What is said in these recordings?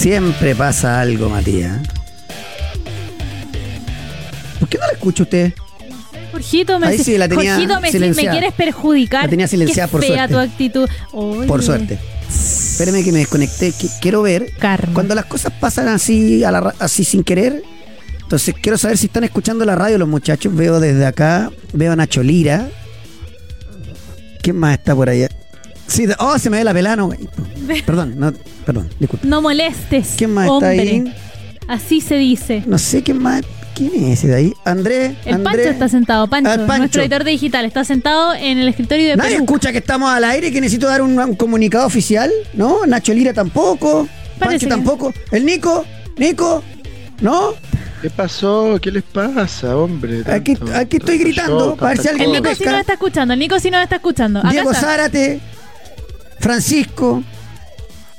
Siempre pasa algo, Matías. ¿Por qué no la escucha usted? Jorgito, me, Ahí sí, la tenía Jorgito, me, quieres perjudicar. La tenía silenciada Qué por fea suerte. tu actitud. Oye. Por suerte. Espéreme que me desconecté. quiero ver Karma. cuando las cosas pasan así, a la ra- así sin querer. Entonces quiero saber si están escuchando la radio los muchachos. Veo desde acá, veo a Nacho Lira. ¿Quién más está por allá? Sí, de- oh, se me ve la pelano. güey. Perdón, no, perdón, disculpe. No molestes. ¿Quién más hombre. está ahí? Así se dice. No sé quién más. ¿Quién es ese de ahí? Andrés. El. Pancho está sentado. Pancho, Ah, Pancho. nuestro editor de digital, está sentado en el escritorio de Nadie Perú. escucha que estamos al aire y que necesito dar un, un comunicado oficial, ¿no? Nacho Lira tampoco, Parece Pancho que- tampoco, el Nico, Nico, ¿no? ¿Qué pasó? ¿Qué les pasa, hombre? Aquí- Tanto- aquí estoy tanto gritando show, para ver si alguien El Nico sí nos está escuchando. El Nico sí nos está escuchando. Acá Diego está. Zárate, Francisco,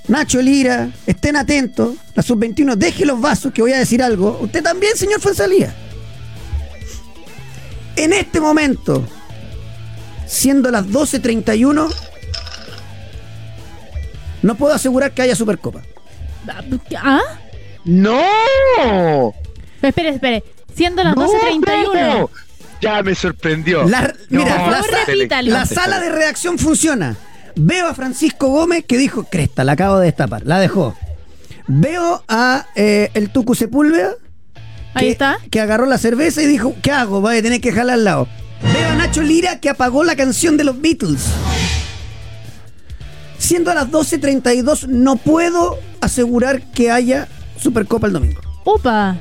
Nacho Lira, estén atentos, la sub-21, deje los vasos que voy a decir algo. Usted también, señor Fonsalía. En este momento, siendo las 12.31, no puedo asegurar que haya Supercopa. ¿Ah? ¡No! Espere, espere. Siendo las ¡No! 12.31. Ya me sorprendió. La- mira, No, la, la sala de redacción funciona. Veo a Francisco Gómez que dijo, cresta, la acabo de destapar, la dejó. Veo a eh, el Tucu Sepúlveda Ahí que, está. que agarró la cerveza y dijo, ¿qué hago? Voy a tener que dejarla al lado. Veo a Nacho Lira que apagó la canción de los Beatles. Siendo a las 12.32, no puedo asegurar que haya Supercopa el domingo. Upa.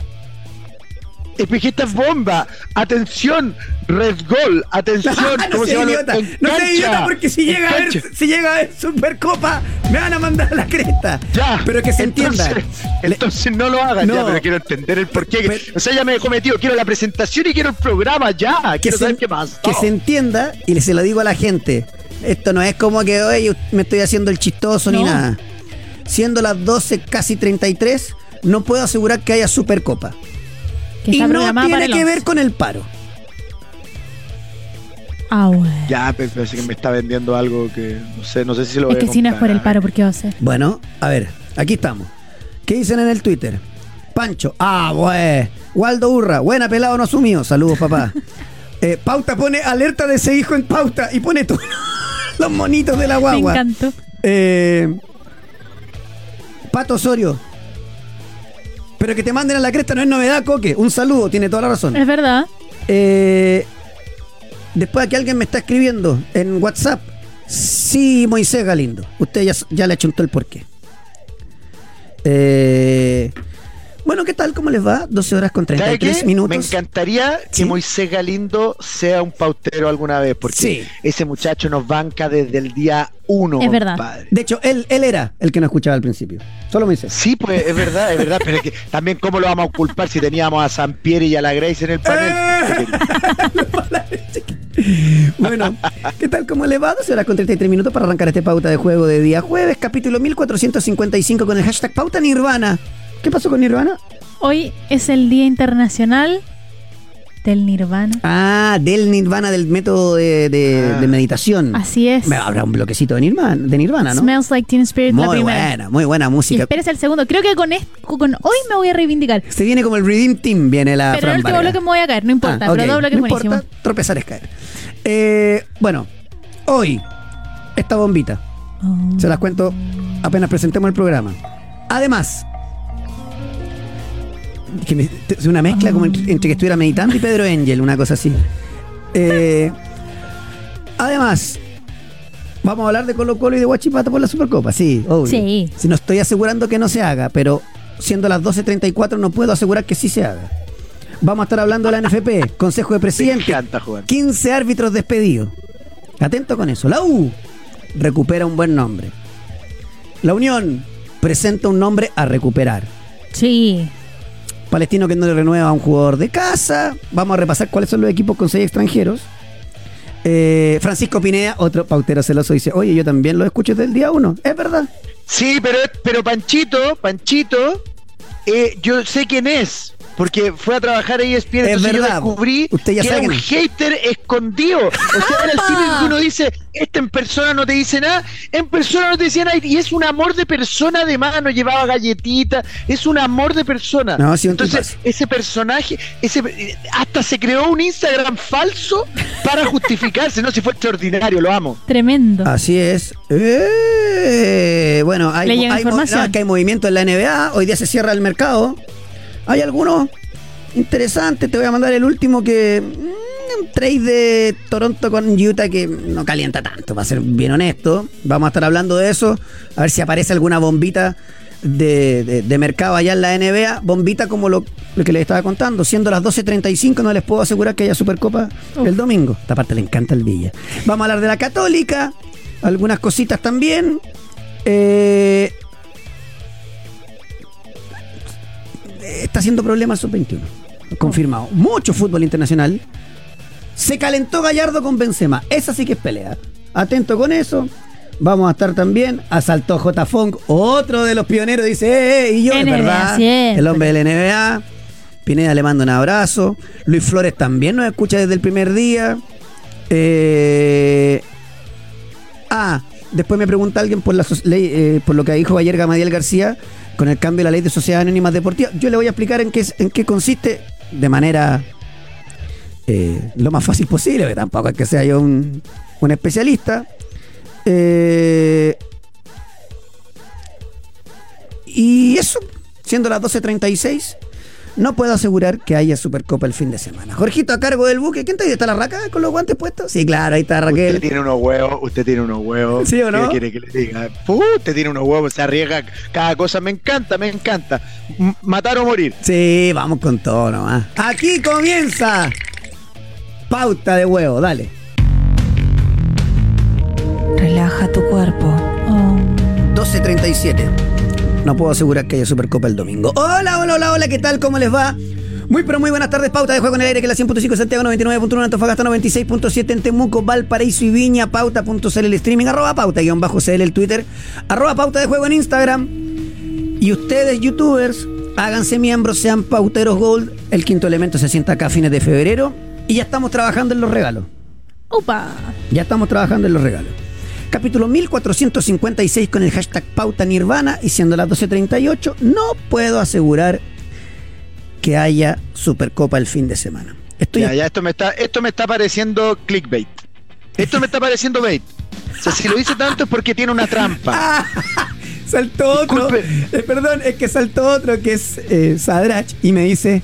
Es que esta es bomba. Atención, Red Gol. Atención. no ¿cómo se seas llama? idiota, no seas cancha. idiota porque si llega, a ver, si llega a ver Supercopa me van a mandar a la cresta. Ya. Pero que se entonces, entienda. Entonces no lo hagan No. ya, pero quiero entender el porqué. Pero- o sea, ya me he cometido. Quiero la presentación y quiero el programa ya. Quiero se, saber qué más. que se entienda y se lo digo a la gente. Esto no es como que hoy me estoy haciendo el chistoso ni nada. Siendo las 12 casi 33, no puedo asegurar que haya Supercopa. Que Y no tiene que 11. ver con el paro. Ah, bueno. Ya, pero parece que me está vendiendo algo que no sé, no sé si lo Es voy a que si no es por el paro, ¿por qué va a ser? Bueno, a ver, aquí estamos. ¿Qué dicen en el Twitter? Pancho, ah, pues. Waldo Urra, buena pelado no asumió. Saludos, papá. Eh, pauta pone alerta de ese hijo en pauta y pone todos los monitos de la Me guagua. encantó. Eh, Pato Osorio. Pero que te manden a la cresta no es novedad, Coque. Un saludo, tiene toda la razón. Es verdad. Eh, después aquí alguien me está escribiendo en WhatsApp. Sí, Moisés Galindo. Usted ya, ya le achuntó el porqué. Eh, bueno, ¿qué tal? ¿Cómo les va? 12 horas con ¿Sabe 33 qué? minutos. Me encantaría Sí. que Moisés Galindo sea un pautero alguna vez, porque Sí. ese muchacho nos banca desde el día uno. Es verdad. compadre. De hecho, él, él era el que no escuchaba al principio. Solo Moisés. Sí, pues es verdad, es verdad, pero es que también cómo lo vamos a culpar si teníamos a San Pierre y a la Grace en el panel. Bueno, ¿qué tal? ¿Cómo le va? 12 horas con 33 minutos para arrancar este pauta de juego de día jueves, capítulo 1455 con el hashtag pauta Nirvana. ¿Qué pasó con Nirvana? Hoy es el Día Internacional del Nirvana. Ah, del Nirvana, del método de, de- Ah. de meditación. Así es. Me habrá un bloquecito de Nirvana, de Nirvana ¿no? Smells Like Teen Spirit, la Muy primera. buena, muy buena música. espérese el segundo. Creo que con, hoy me voy a reivindicar. Se viene como el Redeem Team, viene la pero Fran el último bloque me voy a caer, no importa. Ah, pero ok, dos bloques no buenísimos. importa, tropezar es caer. Eh, bueno, hoy, esta bombita. Oh. Se las cuento apenas presentemos el programa. Además, que me- una mezcla como entre, entre que estuviera meditando y Pedro Angel, una cosa así. Eh, además, vamos a hablar de Colo Colo y de Huachipato por la Supercopa, sí, obvio. Sí. Si no estoy asegurando que no se haga, pero siendo las 12.34 no puedo asegurar que sí se haga. Vamos a estar hablando de la NFP, Consejo de Me Presidente, encanta jugar. 15 árbitros despedidos. Atento con eso. La U recupera un buen nombre. La Unión presenta un nombre a recuperar. Sí. Palestino que no le renueva a un jugador de casa. Vamos a repasar cuáles son los equipos con seis extranjeros. Eh, Francisco Pineda, otro pautero celoso, dice, oye, yo también lo escucho desde el día uno. Es verdad. Sí, pero, pero Panchito, Panchito, eh, yo sé quién es. Porque fue a trabajar a ESPN, Es entonces yo verdad, descubrí usted ya que sabe era un hater escondido. O sea, era el típico que uno dice, este en persona no te dice nada, en persona no te dice nada, y es un amor de persona de mano, llevaba galletitas, es un amor de persona. No, sí, entonces, ese personaje, ese hasta se creó un Instagram falso para justificarse, no, si fue extraordinario, lo amo. Tremendo. Así es. Eh, bueno, hay, hay, que hay movimiento en la NBA. Hoy día se cierra el mercado. Hay algunos interesantes. Te voy a mandar el último que. mm, Un trade de Toronto con Utah que no calienta tanto, para ser bien honesto. Vamos a estar hablando de eso. A ver si aparece alguna bombita de, de- de mercado allá en la NBA. Bombita como lo, lo que les estaba contando. Siendo las 12.35, no les puedo asegurar que haya Supercopa el domingo. Esta parte le encanta el Villa. Vamos a hablar de la Católica. Algunas cositas también. Eh, está haciendo problemas sub-21. Confirmado. Mucho fútbol internacional. Se calentó Gallardo con Benzema. Esa sí que es pelea. Atento con eso. Vamos a estar también. Asaltó J. Fong, otro de los pioneros. Dice, eh, eh, y yo, NBA verdad. siempre. El hombre del NBA. Pineda le manda un abrazo. Luis Flores también nos escucha desde el primer día. Eh, Ah, después me pregunta alguien por la eh, por lo que dijo ayer Gamadiel García con el cambio de la ley de sociedades anónimas deportivas. Yo le voy a explicar en qué, en qué consiste de manera eh, lo más fácil posible, que tampoco es que sea yo un, un especialista. Eh, y eso, siendo las 12.36, no puedo asegurar que haya Supercopa el fin de semana. Jorgito, a cargo del buque. ¿Quién te está la raca con los guantes puestos? Sí, claro, ahí está Usted Raquel. tiene unos huevos, usted tiene unos huevos. ¿Sí o no? ¿Qué quiere que le diga? Puh, usted tiene unos huevos, se arriesga cada cosa. Me encanta, me encanta. M- matar o morir. Sí, vamos con todo nomás. Aquí comienza. Pauta de huevo, dale. Relaja tu cuerpo. Oh. 12.37. No puedo asegurar que haya Supercopa el domingo. Hola, hola, hola, hola, ¿qué tal? ¿Cómo les va? Muy, pero muy buenas tardes. Pauta de juego en el aire que es la 100.5 Santiago 99.1 en Antofagasta 96.7 en Temuco, Valparaíso y Viña. Pauta.cl el streaming. Arroba pauta guion bajo CL el Twitter. Arroba pauta de juego en Instagram. Y ustedes, youtubers, háganse miembros, sean pauteros gold. El quinto elemento se sienta acá a fines de febrero. Y ya estamos trabajando en los regalos. Upa. Ya estamos trabajando en los regalos. Capítulo 1456 con el hashtag Pauta Nirvana y siendo las 12.38, no puedo asegurar que haya Supercopa el fin de semana. Estoy Ya, ya, esto me está, esto me está pareciendo clickbait. Esto me está pareciendo bait. O sea, si lo dice tanto es porque tiene una trampa. Saltó otro. Eh, perdón, es que saltó otro que es eh, Sadrach y me dice,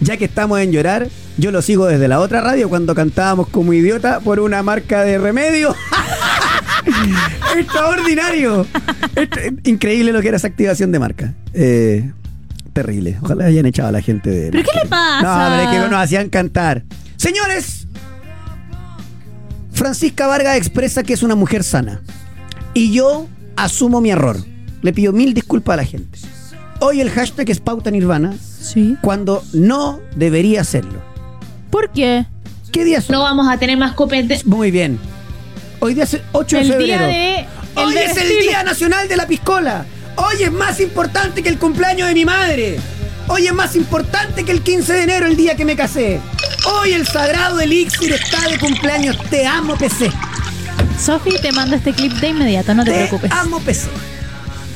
ya que estamos en llorar, yo lo sigo desde la otra radio cuando cantábamos como idiota por una marca de remedio. Extraordinario. Increíble lo que era esa activación de marca. Eh, terrible. Ojalá hayan echado a la gente de. ¿Pero qué le pasa? No, pero es que nos hacían cantar. Señores, Francisca Vargas expresa que es una mujer sana. Y yo asumo mi error. Le pido mil disculpas a la gente. Hoy el hashtag es pauta nirvana Sí. cuando no debería serlo. ¿Por qué? ¿Qué día hoy? No vamos a tener más competencia. Muy bien. Hoy día es el 8 de febrero. día de. Hoy de es el. Día Nacional de la Piscola. Hoy es más importante que el cumpleaños de mi madre. Hoy es más importante que el 15 de enero, el día que me casé. Hoy el sagrado elixir está de cumpleaños. Te amo, PC. Sofi, te mando este clip de inmediato, no te, preocupes. amo, PC.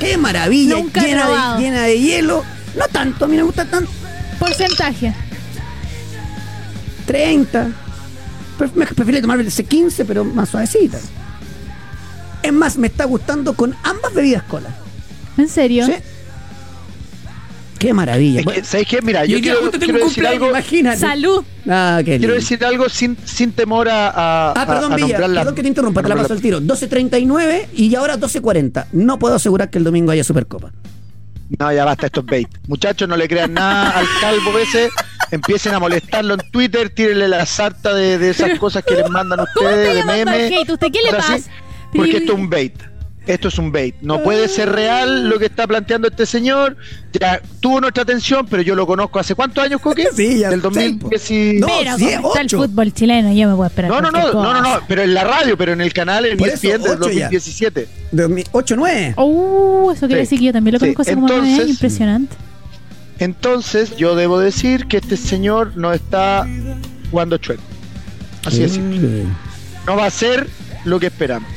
Qué maravilla. Nunca llena, de, llena de hielo. No tanto, a mí me gusta tanto. Porcentaje. 30. Prefiero tomar ese 15, pero más suavecita. Es más, me está gustando con ambas bebidas cola. ¿En serio? ¿Sí? Qué maravilla. Es que, ¿Sabes qué? Mira, yo quiero, justo tengo quiero un decir cumpleaños, algo. imagínate. Salud. Ah, qué Quiero lindo. decir algo sin, sin temor a, a- Ah, perdón, a- a Villa, la- perdón que te interrumpa, te la paso al tiro. 12.39 y ahora 12.40. No puedo asegurar que el domingo haya Supercopa. No, ya basta, esto es bait. Muchachos, no le crean nada al calvo ese. Empiecen a molestarlo en Twitter, tírenle la sarta de, de esas cosas que les mandan ¿Cómo ustedes, te de memes. hate? ¿Usted qué le pasa? Porque esto es un bait. Esto es un bait. No puede ser real lo que está planteando este señor. Ya tuvo nuestra atención, pero yo lo conozco hace cuántos años, Coque? Sí, ya Del sé, 2010 y- No, Pero sí, está el fútbol chileno, yo me puedo esperar. No, no, no, no, no, pero en la radio, pero en el canal, en ESPN eso, del ocho ya. 2017. 8, 9. Uh, eso quiere Sí. decir que yo también lo Sí, conozco hace como nueve años. entonces- Impresionante. Entonces, yo debo decir que este señor no está jugando chueco. Así es. Mm. No va a ser lo que esperamos.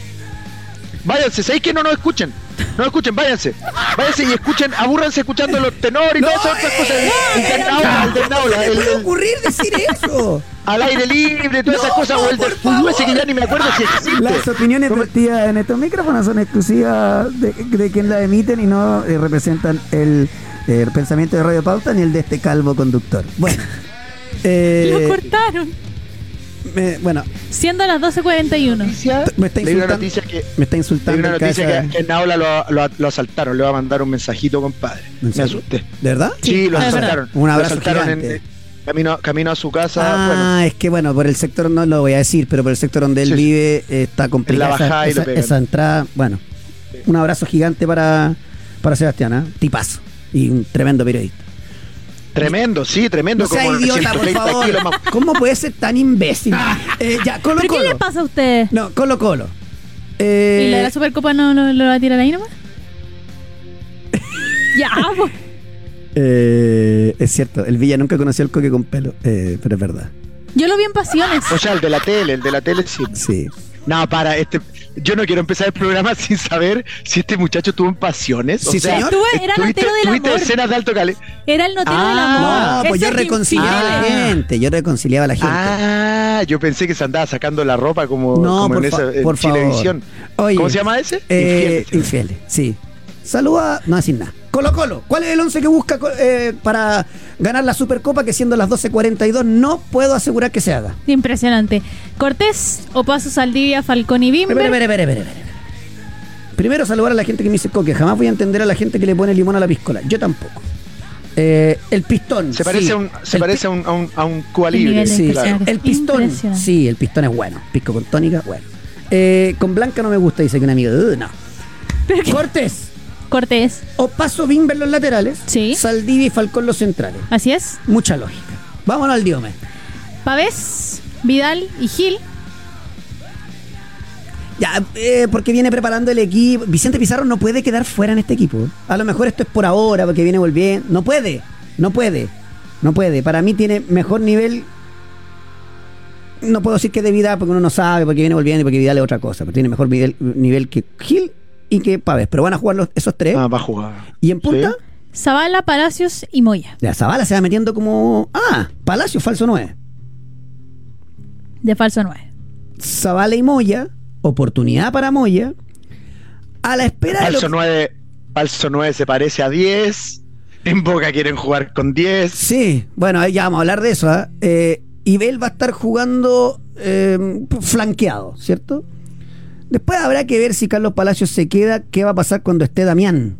Váyanse, ¿sabéis que no nos escuchen? No nos escuchen, váyanse. Váyanse y escuchen, abúrranse escuchando los tenores y No, todas esas otras eh, cosas. El, el del aula, el del aula, ¿Cómo el- le puede el- ocurrir decir eso? al aire libre, todas esas No, cosas, o el del fútbol ese que ya ni me acuerdo si existe. Las opiniones vertidas en estos micrófonos son exclusivas de, de quien la emiten y no eh, representan el, eh, el pensamiento de Radio Pauta ni el de este calvo conductor. Bueno, eh, Lo cortaron. me- bueno, Siendo las 12.41. Noticia, me está leí una insultando, noticia que me está leí insultando una en noticia que en aula lo, lo, lo asaltaron. Le voy a mandar un mensajito, compadre. ¿En Me asusté. ¿De verdad? Sí, lo asaltaron. Un abrazo Lo asaltaron gigante. eh, camino, camino a su casa. Ah, bueno, es que bueno, por el sector no lo voy a decir, pero por el sector donde él Sí, vive eh, está complicada En la esa, esa entrada. Bueno, un abrazo gigante para, para Sebastián, ¿ah? tipazo y un tremendo periodista. tremendo, sí, tremendo. No sea como idiota, por 130 favor. kilos más. ¿Cómo puede ser tan imbécil? Eh, ya, Colo ¿Pero qué Colo. le pasa a usted? No, Colo Colo. Eh, ¿Y la de la Supercopa no, lo va a tirar ahí nomás? ya, pues. eh, es cierto, el Villa nunca conoció al coque con pelo, eh, pero es verdad. Yo lo vi en Pasiones. O sea, el de la tele, el de la tele sí. Sí. No, para, este, yo no quiero empezar el programa sin saber si este muchacho tuvo en pasiones. O Sí, sea, señor. Estuve- era ¿tuviste, notero del tuviste amor. escenas de alto cali. Era el notero Ah, del amor. No, pues yo reconciliaba a la gente, yo reconciliaba a la gente. Ah, yo pensé que se andaba sacando la ropa como, No, como por, en, esa, en por. Chilevisión. Oye, ¿Cómo se llama ese? Eh, Infieles. infieles, sí. Saluda, no decir nada. Colo Colo, ¿cuál es el 11 que busca eh, para ganar la Supercopa que siendo las 12.42 no puedo asegurar que se haga? Impresionante. Cortés, Opaso, Saldivia, Falcón y Bimber. Espere, espere, espere. Primero saludar a la gente que me dice coque. Jamás voy a entender a la gente que le pone limón a la piscola. Yo tampoco. Eh, el pistón. Se parece, sí. a un, se El parece a un, a un, un Libre. Sí, Claro. el pistón. Sí, el pistón es bueno. Pisco con tónica, bueno. Eh, con blanca no me gusta, dice que una amiga. "Uh, no. Cortés. Cortés, O paso Bimber los laterales. Sí. Saldivia y Falcón los centrales. así es. Mucha lógica. Vámonos al diome. Pavés, Vidal y Gil. Ya, eh, porque viene preparando el equipo. Vicente Pizarro no puede quedar fuera en este equipo. A lo mejor esto es por ahora, porque viene volviendo. No puede, no puede, no puede. Para mí tiene mejor nivel. No puedo decir que de Vidal, porque uno no sabe, porque viene volviendo y porque Vidal es otra cosa. Pero tiene mejor nivel, nivel que Gil y que Pavés. Pero van a jugar los- esos tres. Ah, va a jugar. y en punta, Sí. Zavala, Palacios y Moya. ya Zavala se va metiendo como. Ah, Palacio, falso 9. De falso 9. Zavala y Moya, oportunidad para Moya. A la espera de. lo Falso que- 9, falso 9 se parece a 10. En Boca quieren jugar con 10. Sí, bueno, ahí ya vamos a hablar de eso. ¿ah? Eh, Ibel va a estar jugando eh, flanqueado, ¿cierto? Después habrá que ver si Carlos Palacios se queda, qué va a pasar cuando esté Damián.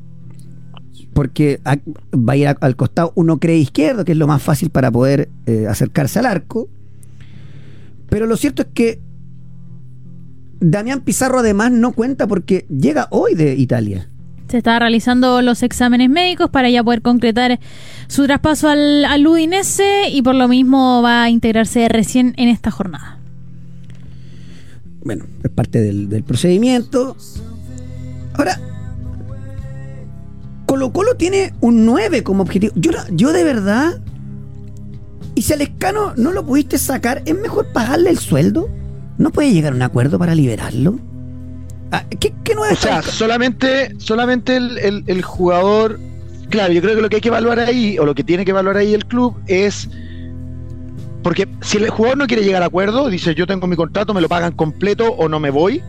Porque va a ir al costado, uno cree izquierdo, que es lo más fácil para poder eh, acercarse al arco. Pero lo cierto es que Damián Pizarro además no cuenta porque llega hoy de Italia. Se está realizando los exámenes médicos para ya poder concretar su traspaso al, al Udinese y por lo mismo va a integrarse recién en esta jornada. Bueno, es parte del, del procedimiento. Ahora, Colo Colo tiene un 9 como objetivo. Yo, yo de verdad, y si al escano no lo pudiste sacar, ¿es mejor pagarle el sueldo? ¿No puede llegar a un acuerdo para liberarlo? Ah, ¿Qué, qué nueve O sea, solamente, solamente el, el- el jugador. Claro, yo creo que lo que hay que evaluar ahí, o lo que tiene que evaluar ahí el club, es. Porque si el jugador no quiere llegar a acuerdo, dice yo tengo mi contrato, me lo pagan completo o no me voy.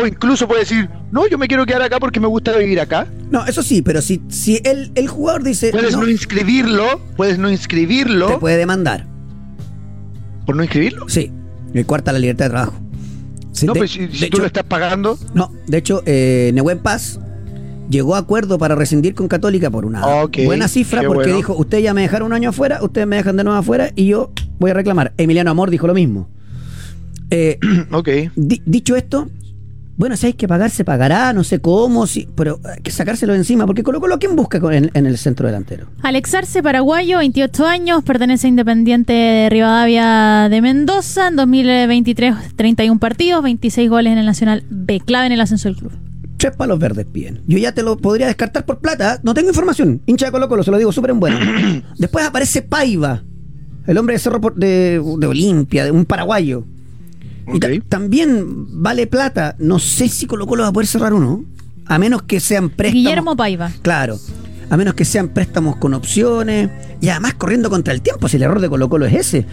O incluso puede decir, no, yo me quiero quedar acá porque me gusta vivir acá. No, eso sí, pero si, si el, el jugador dice. Puedes no, no, inscribirlo, puedes no te inscribirlo puede demandar. por no inscribirlo. Sí, le cuarta la libertad de trabajo. Sí, no, de- pues si, de tú hecho- lo estás pagando, No, de hecho, eh, Nehuen Paz llegó a acuerdo para rescindir con Católica por una Ok, buena cifra porque bueno. dijo, ustedes ya me dejaron un año afuera, ustedes me dejan de nuevo afuera y yo voy a reclamar. Emiliano Amor dijo lo mismo. Eh, ok. di- dicho esto, bueno, si hay que pagar, se pagará, no sé cómo, si, pero hay que sacárselo de encima, porque Colo Colo, ¿quién busca con- en, en el centro delantero? Alex Arce, paraguayo, 28 años, pertenece a Independiente de Rivadavia de Mendoza. En 2023, 31 partidos, 26 goles en el Nacional B, clave en el ascenso del club. Tres palos verdes piden. Yo ya te lo podría descartar por plata. No tengo información. Hincha de Colo Colo, se lo digo súper en bueno. Después aparece Paiva, el hombre de Cerro por- de, de Olimpia, de un paraguayo. Y también vale plata. No sé si Colo Colo va a poder cerrar uno. A menos que sean préstamos. Guillermo Paiva. Claro. A menos que sean préstamos con opciones. Y además corriendo contra el tiempo, si el error de Colo Colo es ese.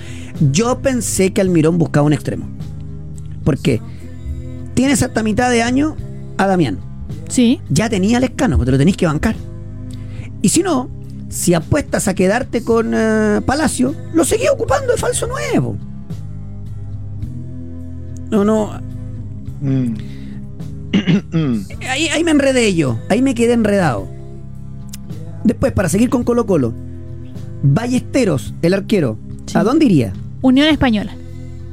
Yo pensé que Almirón buscaba un extremo. Porque tienes hasta mitad de año a Damián. Sí. Ya tenía el escano, pues te lo tenéis que bancar. Y si no, si apuestas a quedarte con eh, Palacio, lo seguí ocupando de falso nuevo. No, no. Mm. Mm. Ahí, ahí me enredé yo. Ahí me quedé enredado. Después, para seguir con Colo Colo, Ballesteros, el arquero. Sí. ¿A dónde iría? Unión Española.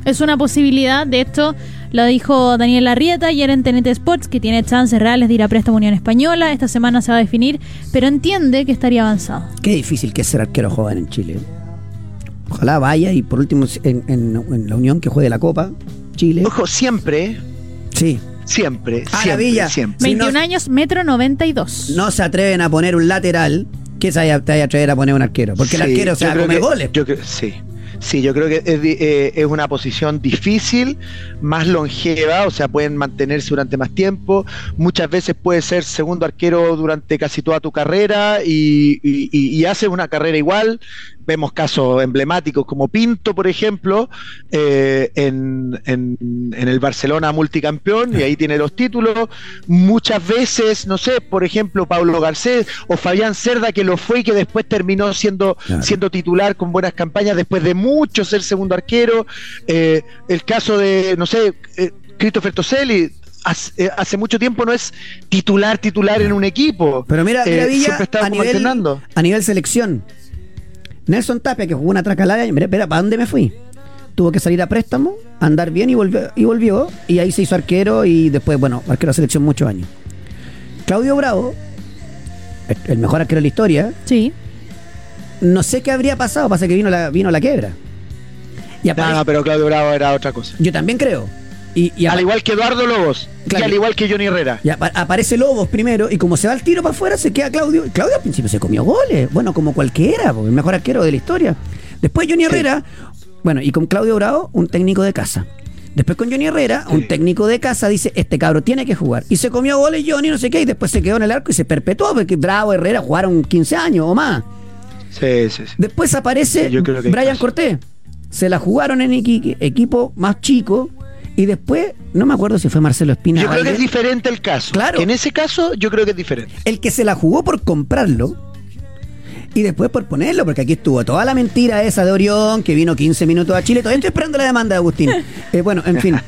Es una posibilidad, de esto lo dijo Daniel Arrieta ayer en TNT Sports, que tiene chances reales de ir a préstamo a Unión Española. Esta semana se va a definir, pero entiende que estaría avanzado. Qué difícil que es ser arquero joven en Chile. Ojalá vaya y por último en, en- en la Unión que juegue la Copa, Chile. Ojo, siempre, Sí. siempre, Ah, siempre, Villa. siempre. Sí, 21 no- años, metro 92. No se atreven a poner un lateral que se vaya, te vaya a atrever a poner un arquero. Porque el arquero se va a comer goles. yo creo- sí. Sí, yo creo que es, eh, es una posición difícil, más longeva, o sea, pueden mantenerse durante más tiempo. Muchas veces puede ser segundo arquero durante casi toda tu carrera y, y, y- y hace una carrera igual. Vemos casos emblemáticos como Pinto, por ejemplo, eh, en, en- en el Barcelona multicampeón, y ahí tiene los títulos. Muchas veces, no sé, por ejemplo, Pablo Garcés o Fabián Cerda, que lo fue y que después terminó siendo, Claro. siendo titular con buenas campañas después de mucho ser segundo arquero. Eh, el caso de, no sé, eh, Christopher Toselli. Hace, eh, hace mucho tiempo no es titular titular en un equipo. Pero mira, mira Eh, Villa, a nivel, alternando. a nivel selección. Nelson Tapia, que jugó una tracalada, mira, espera, ¿para dónde me fui? Tuvo que salir a préstamo, andar bien y volvió, y volvió. Y ahí se hizo arquero y después, bueno, arquero de selección muchos años. Claudio Bravo, el- mejor arquero de la historia, Sí. no sé qué habría pasado, pasa que vino la, vino la quiebra. Y No, apare- no, pero Claudio Bravo era otra cosa. Yo también creo. Y, al igual que Eduardo Lobos Claro. y al igual que Johnny Herrera. y aparece Lobos primero y como se va el tiro para afuera se queda Claudio. Y Claudio al principio se comió goles. Bueno, como cualquiera, porque el mejor arquero de la historia. Después Johnny Herrera, bueno, y con Claudio Bravo, un técnico de casa. Después con Johnny Herrera, un técnico de casa dice, este cabro tiene que jugar. Y se comió goles Johnny, no sé qué, y después se quedó en el arco y se perpetuó, porque Bravo Herrera jugaron 15 años o más. Sí, sí, sí. Después aparece Brian. Cortés. Se la jugaron en equi- equipo más chico. Y después, no me acuerdo si fue Marcelo Espina. Yo creo que es diferente el caso. Claro. Que en ese caso, yo creo que es diferente. el que se la jugó por comprarlo y después por ponerlo, porque aquí estuvo toda la mentira esa de Orión, que vino 15 minutos a Chile. Todavía estoy esperando la demanda de Agustín. Eh, bueno, en fin.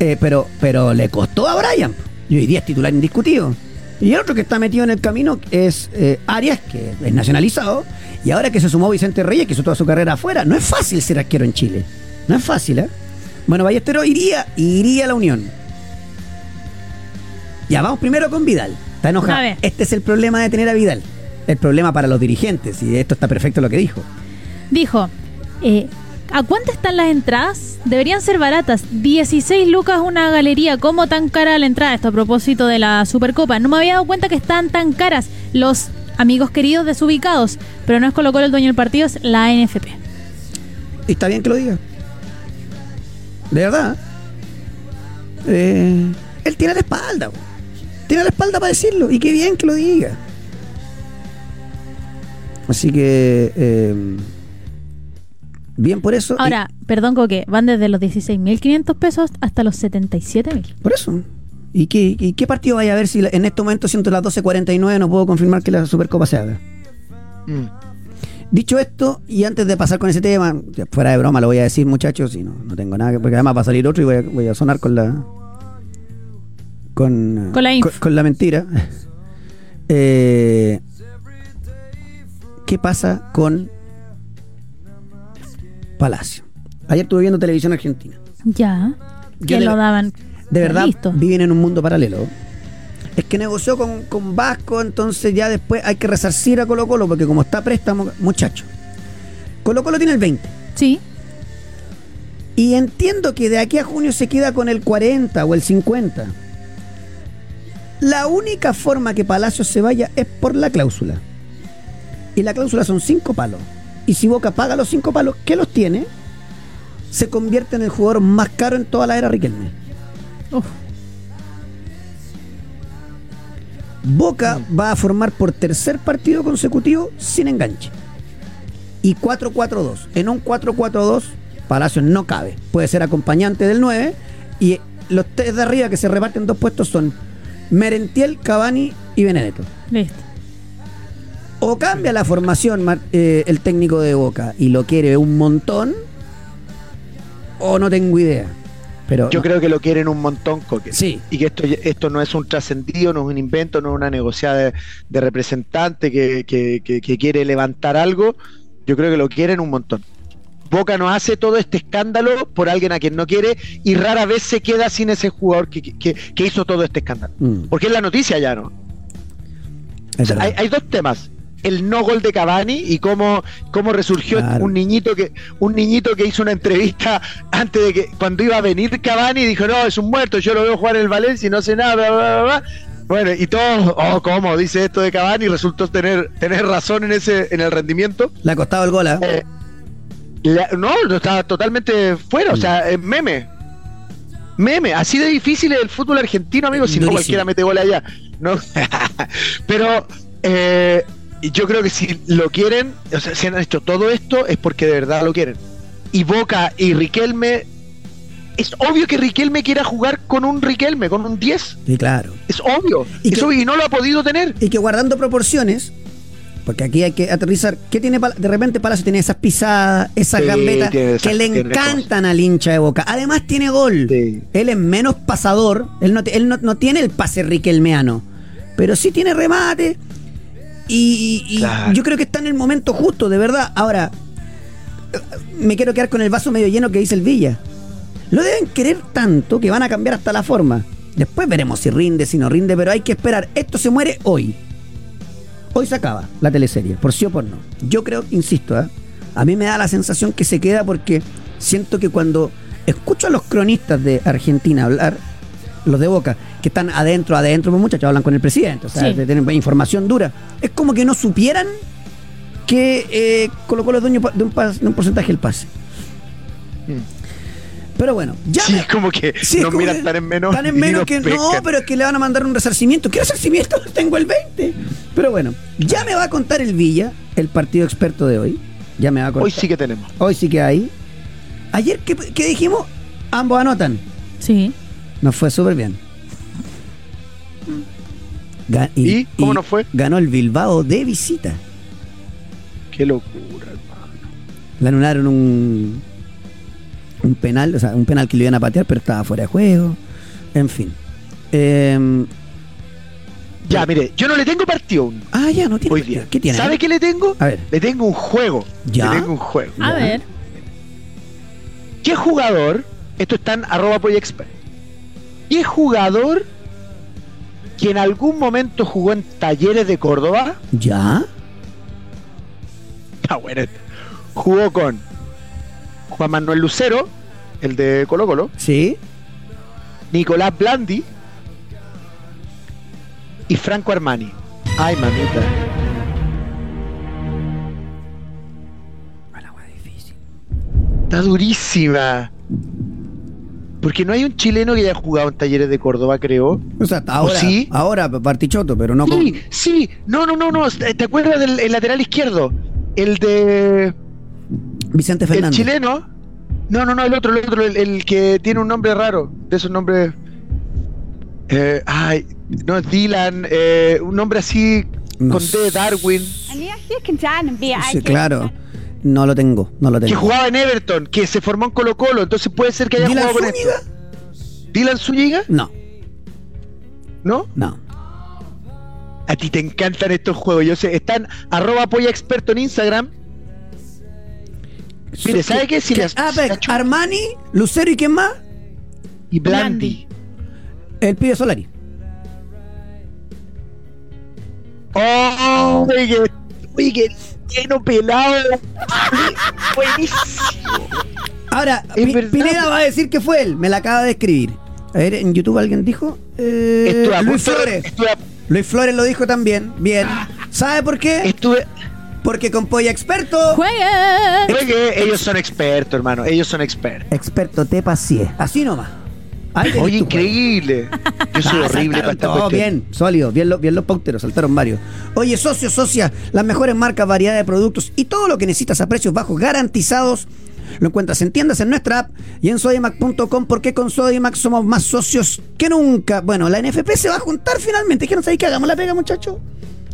Eh, pero, pero le costó a Brian. Y hoy día es titular indiscutido. Y el otro que está metido en el camino es eh, Arias, que es nacionalizado. Y ahora que se sumó Vicente Reyes, que hizo toda su carrera afuera. No es fácil ser arquero en Chile. No es fácil, ¿eh? Bueno, Ballesteros iría, iría a la Unión. Ya, vamos primero con Vidal. Está enojado. Este es el problema de tener a Vidal. El problema para los dirigentes. Y esto está perfecto lo que dijo. Dijo, eh, ¿a cuánto están las entradas? Deberían ser baratas. 16 lucas una galería. ¿Cómo tan cara la entrada? Esto a propósito de la Supercopa. No me había dado cuenta que están tan caras los amigos queridos desubicados. Pero no es Colo Colo el dueño del partido, es la NFP. Y está bien que lo diga. De verdad. Eh, él tiene la espalda. po. Tiene la espalda para decirlo. Y qué bien que lo diga. Así que... eh, bien por eso. y- Ahora, perdón, Coque, van desde los 16.500 pesos hasta los 77.000. por eso. ¿Y qué, y qué partido vaya a ver si en este momento, siendo las 12.49, no puedo confirmar que la Supercopa se haga? Mm. Dicho esto, y antes de pasar con ese tema, fuera de broma lo voy a decir, muchachos, y no, no tengo nada que. Porque además va a salir otro y voy a, voy a sonar con la. Con, Con la con, con la mentira. Eh, ¿Qué pasa con Palacio? Ayer estuve viendo televisión argentina. Ya. Que lo daban. De verdad, viven en un mundo paralelo. Es que negoció con, con Vasco, entonces ya después hay que resarcir a Colo Colo, porque como está préstamo, muchacho. Colo Colo tiene el 20. Sí. Y entiendo que de aquí a junio se queda con el 40 o el 50. La única forma que Palacios se vaya es por la cláusula. Y la cláusula son cinco palos. Y si Boca paga los cinco palos, que los tiene, se convierte en el jugador más caro en toda la era Riquelme. Uf, Boca va a formar por tercer partido consecutivo sin enganche. Y 4-4-2. En un 4-4-2, Palacios no cabe. Puede ser acompañante del 9. Y los tres de arriba que se reparten dos puestos son Merentiel, Cavani y Benedetto. listo. O cambia la formación eh, el técnico de Boca y lo quiere un montón, o no tengo idea. Pero Yo creo que lo quieren un montón, Coque. Sí. Y que esto, esto no es un trascendido, no es un invento, no es una negociada de, de representante que, que- que- que quiere levantar algo. Yo creo que lo quieren un montón. Boca no hace todo este escándalo por alguien a quien no quiere y rara vez se queda sin ese jugador que, que- que hizo todo este escándalo. Mm, Porque es la noticia ya, ¿no? Hay, hay dos temas. El no gol de Cavani y cómo, cómo resurgió Claro. un niñito que un niñito que hizo una entrevista antes de que cuando iba a venir Cavani dijo no es un muerto yo lo veo jugar en el Valencia y no sé nada bla, bla, bla, bla". bueno y todos oh cómo dice esto de Cavani resultó tener tener razón en ese en el rendimiento Le ha costado el gol. Eh, la- no estaba totalmente fuera o sea es meme meme así de difícil es el fútbol argentino amigo si no cualquiera mete gol allá no pero eh, yo creo que si lo quieren o sea si han hecho todo esto es porque de verdad lo quieren y Boca y Riquelme es obvio que Riquelme quiera jugar con un Riquelme con un 10 Sí, claro. es obvio Y y, que- y no lo ha podido tener Y que guardando proporciones, porque aquí hay que aterrizar, ¿qué tiene de repente Palacio tiene esas pisadas, esas Sí, gambetas esas- que le encantan al hincha de Boca. Además tiene gol. Sí. Él es menos pasador, él no, él no, no tiene el pase riquelmeano, pero sí tiene remate. Y, y- y Claro. yo creo que está en el momento justo, de verdad. Ahora, eh, me quiero quedar con el vaso medio lleno que dice el Villa. Lo deben querer tanto que van a cambiar hasta la forma. Después veremos si rinde, si no rinde, pero hay que esperar. Esto se muere hoy. Hoy se acaba la teleserie, por sí o por no. Yo creo, insisto, ¿eh? a mí me da la sensación que se queda porque siento que cuando escucho a los cronistas de Argentina hablar, los de Boca, que están adentro, adentro, pues muchachos, hablan con el presidente, o sea, Sí. tienen información dura. Es como que no supieran que eh, colocó los dueños de un, pas- de un porcentaje del pase. Pero bueno, ya sí es como que Sí, nos miran tan en menos Tan en menos nos que no, pero es que le van a mandar un resarcimiento. ¿Qué resarcimiento? Tengo el 20. Pero bueno, ya me va a contar el Villa, el partido experto de hoy. Ya me va a contar. hoy sí que tenemos Hoy sí que hay. Ayer, ¿qué, qué dijimos? Ambos anotan. Sí. Nos fue súper bien. ¿Y? ¿Cómo nos fue? Ganó el Bilbao de visita. qué locura hermano. Le anularon un, un penal, o sea, un penal que le iban a patear, pero estaba fuera de juego. En fin. Em, ya mire yo no le tengo partido aún ah, ya, no tiene. hoy partido. día ¿Qué tiene? ¿sabe qué le tengo? A ver. le tengo un juego ¿Ya? le tengo un juego A Ya. ver. ¿Qué jugador? Esto está en arroba Poyexpert. ¿Qué jugador que en algún momento jugó en Talleres de Córdoba? ¿Ya? Está bueno. Jugó con Juan Manuel Lucero, el de Colo Colo, ¿Sí? Nicolás Blandi y Franco Armani. Ay, mamita. Está durísima. Porque no hay un chileno que haya jugado en Talleres de Córdoba, creo. O sea, ahora, sí? ahora partichoto, pero no con- Sí, sí. No, no, no, no. ¿Te acuerdas del el lateral izquierdo? El de. Vicente El Fernández. chileno. No, no, no, el otro, el otro, el, el que tiene un nombre raro. De esos nombres. Eh, ay, no es Dylan. eh, un nombre así. No con D, Darwin. Sí, claro. No lo tengo, no lo Que tengo. jugaba en Everton. Que se formó en Colo Colo. Entonces puede ser que haya ¿Dylan jugado con Zúñiga? esto. ¿Dylan Zúñiga? No, ¿No? no. A ti te encantan estos juegos. Yo sé, están arroba polla experto en Instagram. Mire, ¿sabe qué? Si las- Ah, Nacho- Armani, Lucero y quién más? Y Blandi. El pibe Solari. ¡Oh! Oye, que- oye, que lleno pelado. Buenísimo. Ahora. Pineda va a decir que fue él, me la acaba de escribir. A ver, en YouTube alguien dijo. Eh, Estuve Luis Flores. estuve Luis Flores lo dijo también. Bien. ¿Sabe por qué? estuve- Porque con Polla Experto. ¡Juegue! creo que ellos son expertos, hermano. Ellos son expertos. Experto te pasie. Así nomás. Oye, increíble. Yo soy Ah, horrible para esta todo cuestión. bien, sólido, bien, lo- bien los pauteros, saltaron varios. Oye, socio, socia, las mejores marcas, variedad de productos y todo lo que necesitas a precios bajos garantizados. Lo encuentras en tiendas en nuestra app y en sodimac.com porque con Sodimac somos más socios que nunca. Bueno, la NFP se va a juntar finalmente. ¿Qué no sabéis que hagamos la pega, muchacho?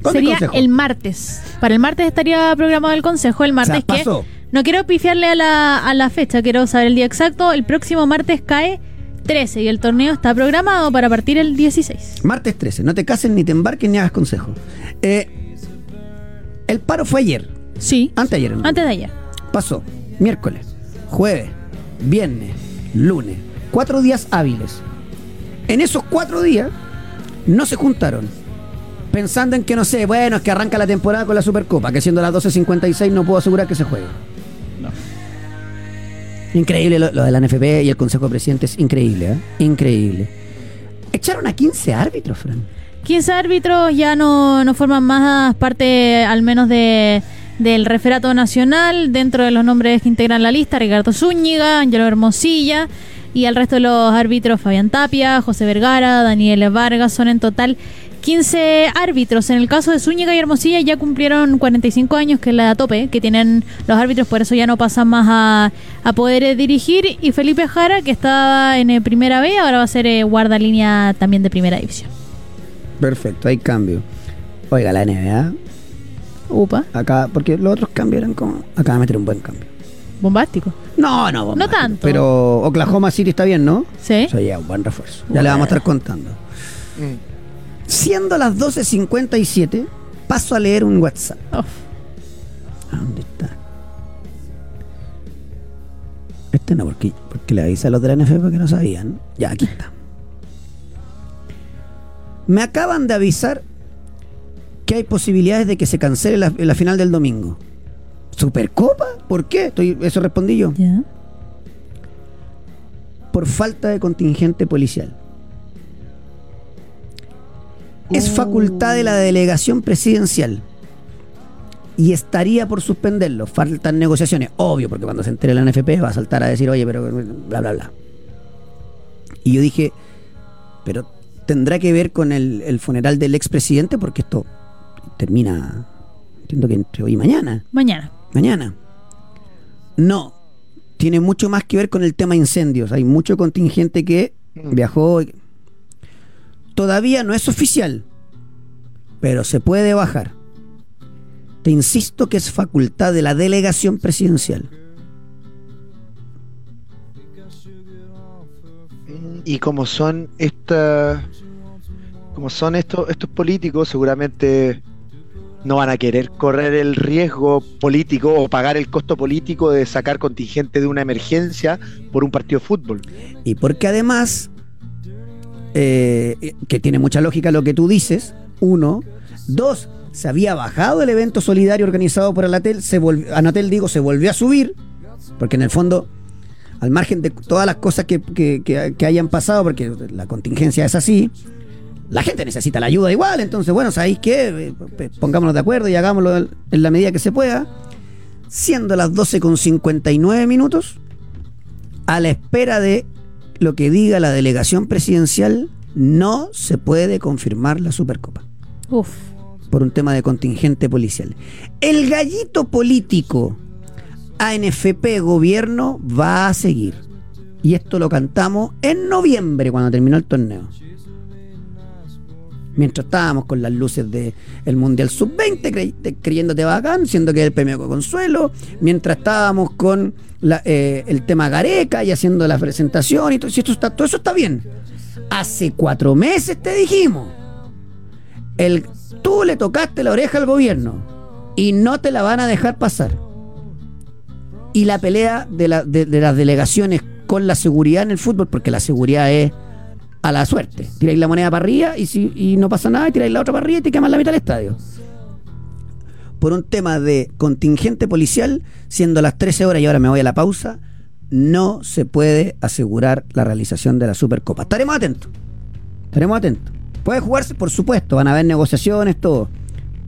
¿Dónde Sería consejo? el martes. Para el martes estaría programado el consejo. El martes O sea, que. No quiero pifiarle a la, a la fecha, quiero saber el día exacto. El próximo martes cae 13 y el torneo está programado para partir el 16. Martes 13. No te cases, ni te embarques, ni hagas consejo. Eh, el paro fue ayer. Sí. Anteayer. en Antes de ayer. pasó miércoles, jueves, viernes, lunes, cuatro días hábiles. En esos cuatro días no se juntaron. Pensando en que no sé, bueno, es que arranca la temporada con la Supercopa, que siendo las 12.56 no puedo asegurar que se juegue. Increíble lo, lo de la NFP y el Consejo de Presidentes, increíble, ¿eh? Increíble. Echaron a 15 árbitros, Fran. 15 árbitros ya no, no forman más parte, al menos de del referato nacional, dentro de los nombres que integran la lista, Ricardo Zúñiga, Angelo Hermosilla y al resto de los árbitros, Fabián Tapia, José Vergara, Daniel Vargas, son en total 15 árbitros. En el caso de Zúñiga y Hermosilla ya cumplieron 45 años, que es la tope que tienen los árbitros, por eso ya no pasan más a, a poder eh, dirigir. Y Felipe Jara, que estaba en eh, primera B, ahora va a ser eh, guardalínea también de primera división. Perfecto, hay cambio. Oiga, la NBA, Upa, acá, porque los otros cambios eran como. Acá va a meter un buen cambio. bombástico. No, no, bombástico, tanto. Pero Oklahoma City está bien, ¿no? ¿Sí? Eso ya, un buen refuerzo. Ya le vamos a estar contando. Mm. Siendo las 12.57, paso a leer un WhatsApp. ¿A dónde está? Este no, porque, porque le avisa a los de la NFP que no sabían. Ya, aquí está. Me acaban de avisar que hay posibilidades de que se cancele la, la final del domingo. ¿Supercopa? ¿Por qué? Estoy, eso respondí yo. Ya. Por falta de contingente policial. Es facultad de la delegación presidencial. Y estaría por suspenderlo. Faltan negociaciones. Obvio, porque cuando se entere la NFP va a saltar a decir, oye, pero bla, bla, bla. Y yo dije, pero tendrá que ver con el, el funeral del expresidente, porque esto termina, entiendo que entre hoy y mañana. Mañana. Mañana. No. Tiene mucho más que ver con el tema incendios. Hay mucho contingente que viajó. Todavía no es oficial. Pero se puede bajar. Te insisto que es facultad de la delegación presidencial. Y como son estas como son estos estos políticos, seguramente no van a querer correr el riesgo político o pagar el costo político de sacar contingente de una emergencia por un partido de fútbol. Y porque además, eh, que tiene mucha lógica lo que tú dices, uno, dos, se había bajado el evento solidario organizado por Anatel, Anatel digo, se volvió a subir, porque en el fondo, al margen de todas las cosas que, que- hayan pasado, porque la contingencia es así, la gente necesita la ayuda igual, entonces, bueno, ¿sabéis qué? Eh, pues, Pongámonos de acuerdo y hagámoslo en la medida que se pueda. Siendo las 12 con 59 minutos, a la espera de lo que diga la delegación presidencial, no se puede confirmar la Supercopa Uf. por un tema de contingente policial. El gallito político ANFP gobierno va a seguir. Y esto lo cantamos en noviembre cuando terminó el torneo. Mientras estábamos con las luces del Mundial Sub-20, cre- te- creyéndote bacán, siendo que es el premio con consuelo. Mientras estábamos con eh, el tema Gareca y haciendo la presentación y todo, si esto está, todo eso está bien. Hace cuatro meses te dijimos. El, tú le tocaste la oreja al gobierno y no te la van a dejar pasar. Y la pelea de las delegaciones con la seguridad en el fútbol, porque la seguridad es a la suerte. Tiráis la moneda para arriba y, si, y no pasa nada, tiráis la otra para arriba y te queman la mitad del estadio. Por un tema de contingente policial, siendo las 13 horas y ahora me voy a la pausa, no se puede asegurar la realización de la Supercopa. Estaremos atentos. Estaremos atentos. Puede jugarse, por supuesto, van a haber negociaciones, todo.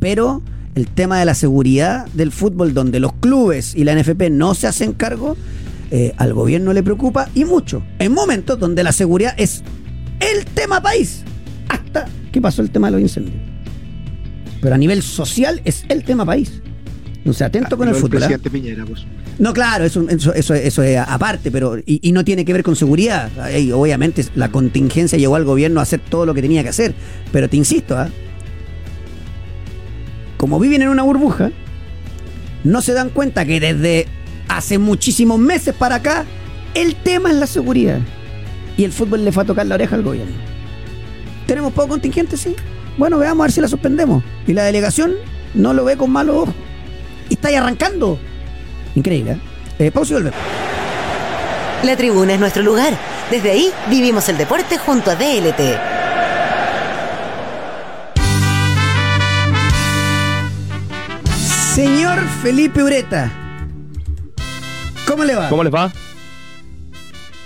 Pero el tema de la seguridad del fútbol, donde los clubes y la NFP no se hacen cargo, eh, al gobierno le preocupa y mucho. En momentos donde la seguridad es el tema país. Hasta que pasó el tema de los incendios. Pero a nivel social es el tema país. No sé, atento con el fútbol. ¿ah? presidente Piñera, pues. No, claro, eso, eso, eso, eso es aparte, pero y, y no tiene que ver con seguridad. Obviamente la contingencia llevó al gobierno a hacer todo lo que tenía que hacer. Pero te insisto, ¿ah? como viven en una burbuja, no se dan cuenta que desde hace muchísimos meses para acá, el tema es la seguridad. Y el fútbol le fue a tocar la oreja al gobierno. ¿Tenemos poco contingente? Sí. Bueno, veamos a ver si la suspendemos. Y la delegación no lo ve con malos ojos. Y está ahí arrancando. Increíble, ¿eh? eh pausa y volvemos. La tribuna es nuestro lugar. Desde ahí vivimos el deporte junto a DLT. Señor Felipe Ureta. ¿Cómo le va? ¿Cómo les va?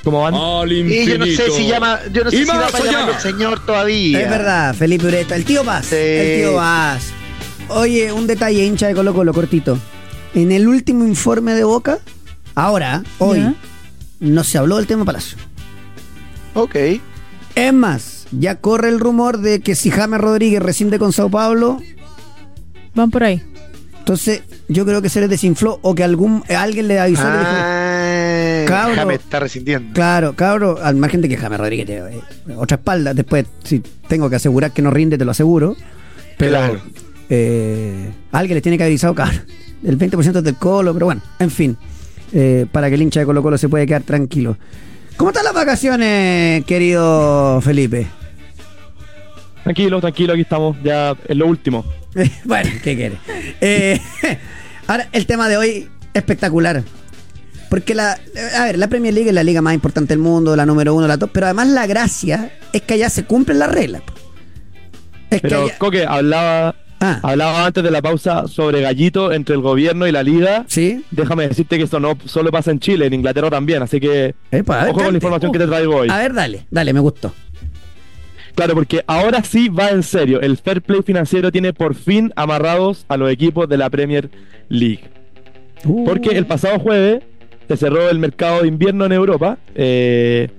¿Cómo van? Al Y yo no sé si llama, yo no sé Y si más para allá. llamarlo señor todavía. Es verdad, Felipe Ureta. El tío. Sí. El tío Paz. Oye, un detalle, hincha de Colo Colo, cortito. En el último informe de Boca, ahora, hoy, Ya. no se habló del tema Palacio. Ok. Es más, ya corre el rumor de que si James Rodríguez rescinde con Sao Paulo, Van por ahí. entonces yo creo que se les desinfló o que algún alguien le avisó. le dijo, Ah, Cabro. James está rescindiendo. Claro, cabro, al margen de que James Rodríguez tiene eh, otra espalda, después si tengo que asegurar que no rinde, te lo aseguro. Pero Claro. eh, alguien les tiene que avisar, cabrón. El 20% es del Colo, pero bueno, en fin. eh, para que el hincha de Colo Colo se puede quedar tranquilo. ¿Cómo están las vacaciones, querido Felipe? Tranquilo, tranquilo, aquí estamos ya en lo último. bueno, ¿qué quieres? Eh, ahora, el tema de hoy, espectacular. Porque la, a ver, la Premier League es la liga más importante del mundo, la número uno, la top, pero además la gracia es que allá se cumplen las reglas. Es Pero que allá- Coque hablaba, Ah. hablaba antes de la pausa sobre gallito entre el gobierno y la liga. ¿Sí? Déjame decirte que esto no solo pasa en Chile, en Inglaterra también, así que ver, ojo con la información que te traigo hoy. A ver, dale, dale, me gustó. Claro, porque ahora sí va en serio. El fair play financiero tiene por fin amarrados a los equipos de la Premier League. Porque el pasado jueves se cerró el mercado de invierno en Europa eh,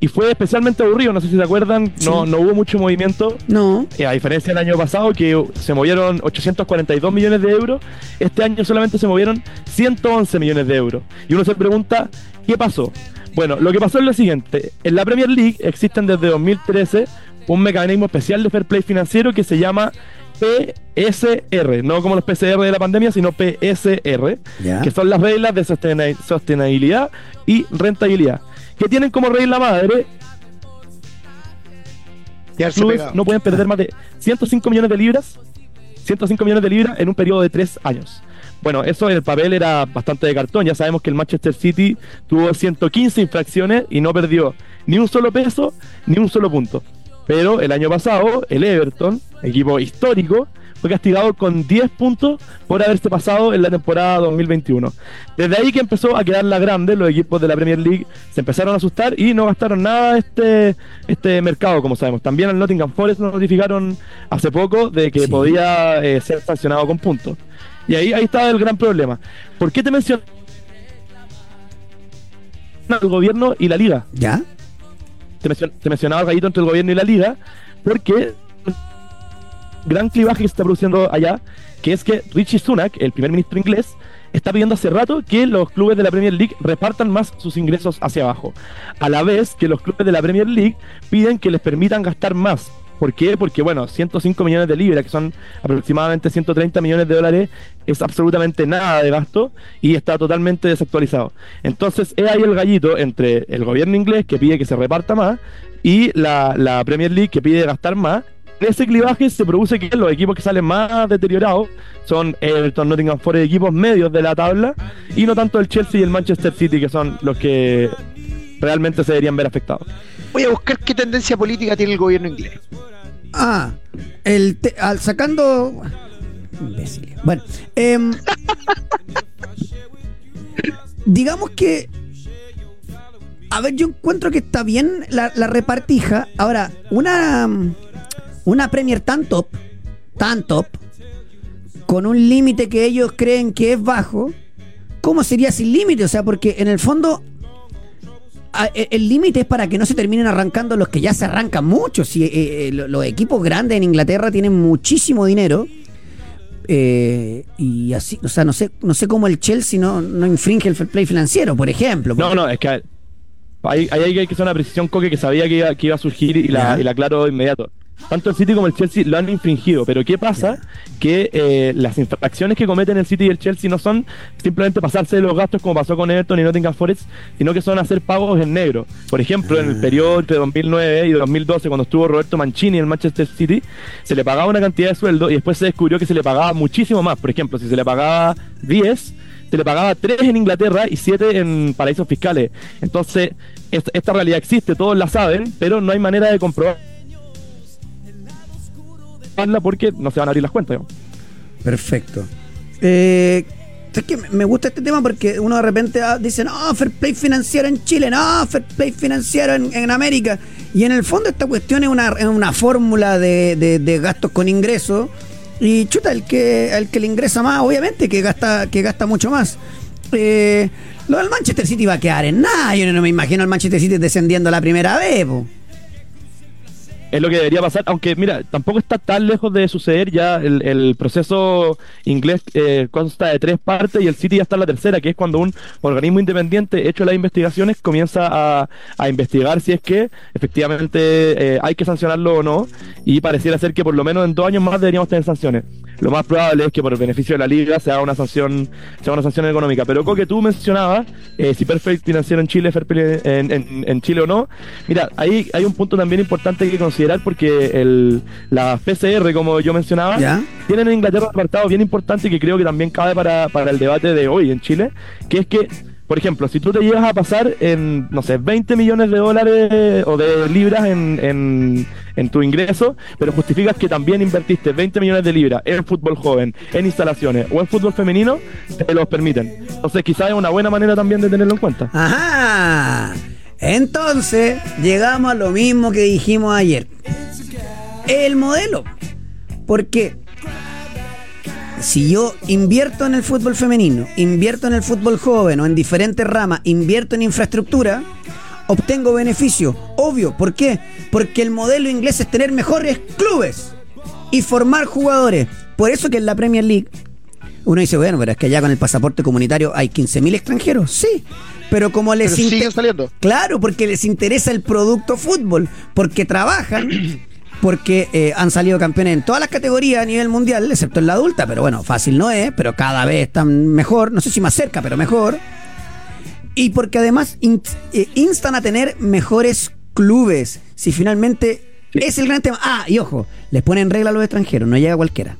y fue especialmente aburrido. No sé si se acuerdan, no, no hubo mucho movimiento. No. Eh, a diferencia del año pasado, que se movieron 842 millones de euros, este año solamente se movieron 111 millones de euros. Y uno se pregunta, ¿qué pasó? Bueno, lo que pasó es lo siguiente. En la Premier League existen desde 2013 un mecanismo especial de fair play financiero que se llama PSR, no como los PCR de la pandemia, sino PSR, Ya. que son las reglas de sostenibilidad y rentabilidad, que tienen como regla madre clubes pegado. no pueden perder más de 105 millones de libras 105 millones de libras en un periodo de tres años. Bueno, eso en el papel era bastante de cartón. Ya sabemos que el Manchester City tuvo 115 infracciones y no perdió ni un solo peso ni un solo punto. Pero el año pasado, el Everton, equipo histórico, fue castigado con 10 puntos por haberse pasado en la temporada 2021. Desde ahí que empezó a quedar la grande, los equipos de la Premier League se empezaron a asustar y no gastaron nada este, este mercado, como sabemos. También al Nottingham Forest nos notificaron hace poco de que Sí. podía eh, ser sancionado con puntos. Y ahí, ahí está el gran problema. ¿Por qué te menciono el gobierno y la liga? ¿Ya? te, mencion- te mencionaba el gallito entre el gobierno y la liga, porque gran clivaje que se está produciendo allá, que es que Richie Sunak, el primer ministro inglés, está pidiendo hace rato que los clubes de la Premier League repartan más sus ingresos hacia abajo. A la vez que los clubes de la Premier League piden que les permitan gastar más. ¿Por qué? Porque, bueno, 105 millones de libras, que son aproximadamente 130 millones de dólares, es absolutamente nada de gasto y está totalmente desactualizado. Entonces, es ahí el gallito entre el gobierno inglés, que pide que se reparta más, y la, la Premier League, que pide gastar más. En ese clivaje se produce que los equipos que salen más deteriorados son Everton, Nottingham Forest, equipos medios de la tabla, y no tanto el Chelsea y el Manchester City, que son los que realmente se deberían ver afectados. Voy a buscar qué tendencia política tiene el gobierno inglés. Ah, el te- al sacando. Imbécil. Bueno, em, digamos que A ver, yo encuentro que está bien la, la repartija. Ahora, una, una Premier tan top, tan top, con un límite que ellos creen que es bajo, ¿cómo sería sin límite? O sea, porque en el fondo e- el límite es para que no se terminen arrancando los que ya se arrancan mucho. Si, eh, eh, lo- los equipos grandes en Inglaterra tienen muchísimo dinero. eh, y así, o sea, no sé, no sé cómo el Chelsea no, no infringe el fair play financiero, por ejemplo. No, no, es que ahí hay que hacer una precisión, Coque, que sabía que iba, que iba a surgir y la, y la aclaro inmediato. Tanto el City como el Chelsea lo han infringido, pero ¿qué pasa? Que eh, las infracciones que cometen el City y el Chelsea no son simplemente pasarse de los gastos como pasó con Everton y Nottingham Forest, sino que son hacer pagos en negro. Por ejemplo, en el periodo entre 2009 y 2012, cuando estuvo Roberto Mancini en el Manchester City, se le pagaba una cantidad de sueldo y después se descubrió que se le pagaba muchísimo más. Por ejemplo, si se le pagaba 10, se le pagaba 3 en Inglaterra y 7 en paraísos fiscales. Entonces, esta, realidad existe, todos la saben, pero no hay manera de porque no se van a abrir las cuentas. Perfecto. Eh, es que me- gusta este tema porque uno de repente ah, dice, no, fair play financiero en Chile, no, fair play financiero en, en América. Y en el fondo esta cuestión es una, una fórmula de, de- de gastos con ingresos. Y chuta, el que, el que le ingresa más, obviamente, que gasta, que gasta mucho más. Eh, lo del Manchester City va a quedar en nada. Yo no me imagino al Manchester City descendiendo la primera vez. po. Es lo que debería pasar, aunque mira, tampoco está tan lejos de suceder ya el, proceso inglés eh, consta de tres partes y el City ya está en la tercera, que es cuando un organismo independiente hecho las investigaciones comienza a, a investigar si es que efectivamente eh, hay que sancionarlo o no y pareciera ser que por lo menos en dos años más deberíamos tener sanciones. Lo más probable es que por el beneficio de la liga se haga una sanción, se haga una sanción económica. Pero que tú mencionabas eh, si Perfect financiero en Chile, fair play en, en- en Chile o no. Mira, ahí hay un punto también importante que considerar porque el, la PCR, como yo mencionaba, ¿Ya? tienen en Inglaterra un apartado bien importante que creo que también cabe para, para el debate de hoy en Chile, que es que, por ejemplo, si tú te llegas a pasar en, no sé, 20 millones de dólares o de libras en, en, en tu ingreso, pero justificas que también invertiste 20 millones de libras en fútbol joven, en instalaciones o en fútbol femenino, te los permiten. Entonces quizás es una buena manera también de tenerlo en cuenta. Ajá. Entonces, llegamos a lo mismo que dijimos ayer. El modelo. Porque si yo invierto en el fútbol femenino, invierto en el fútbol joven o en diferentes ramas, invierto en infraestructura, obtengo beneficio. Obvio, ¿por qué? Porque el modelo inglés es tener mejores clubes y formar jugadores. Por eso que en la Premier League uno dice, bueno, pero es que allá con el pasaporte comunitario hay 15.000 extranjeros. Sí, pero como les Pero siguen saliendo. Claro, porque les interesa el producto fútbol, porque trabajan, porque eh, han salido campeones en todas las categorías a nivel mundial, excepto en la adulta, pero bueno, fácil no es, pero cada vez están mejor, no sé si más cerca, pero mejor. Y porque además in- eh, instan a tener mejores clubes, si finalmente es el gran tema. Ah, y ojo, les ponen regla a los extranjeros, no llega cualquiera.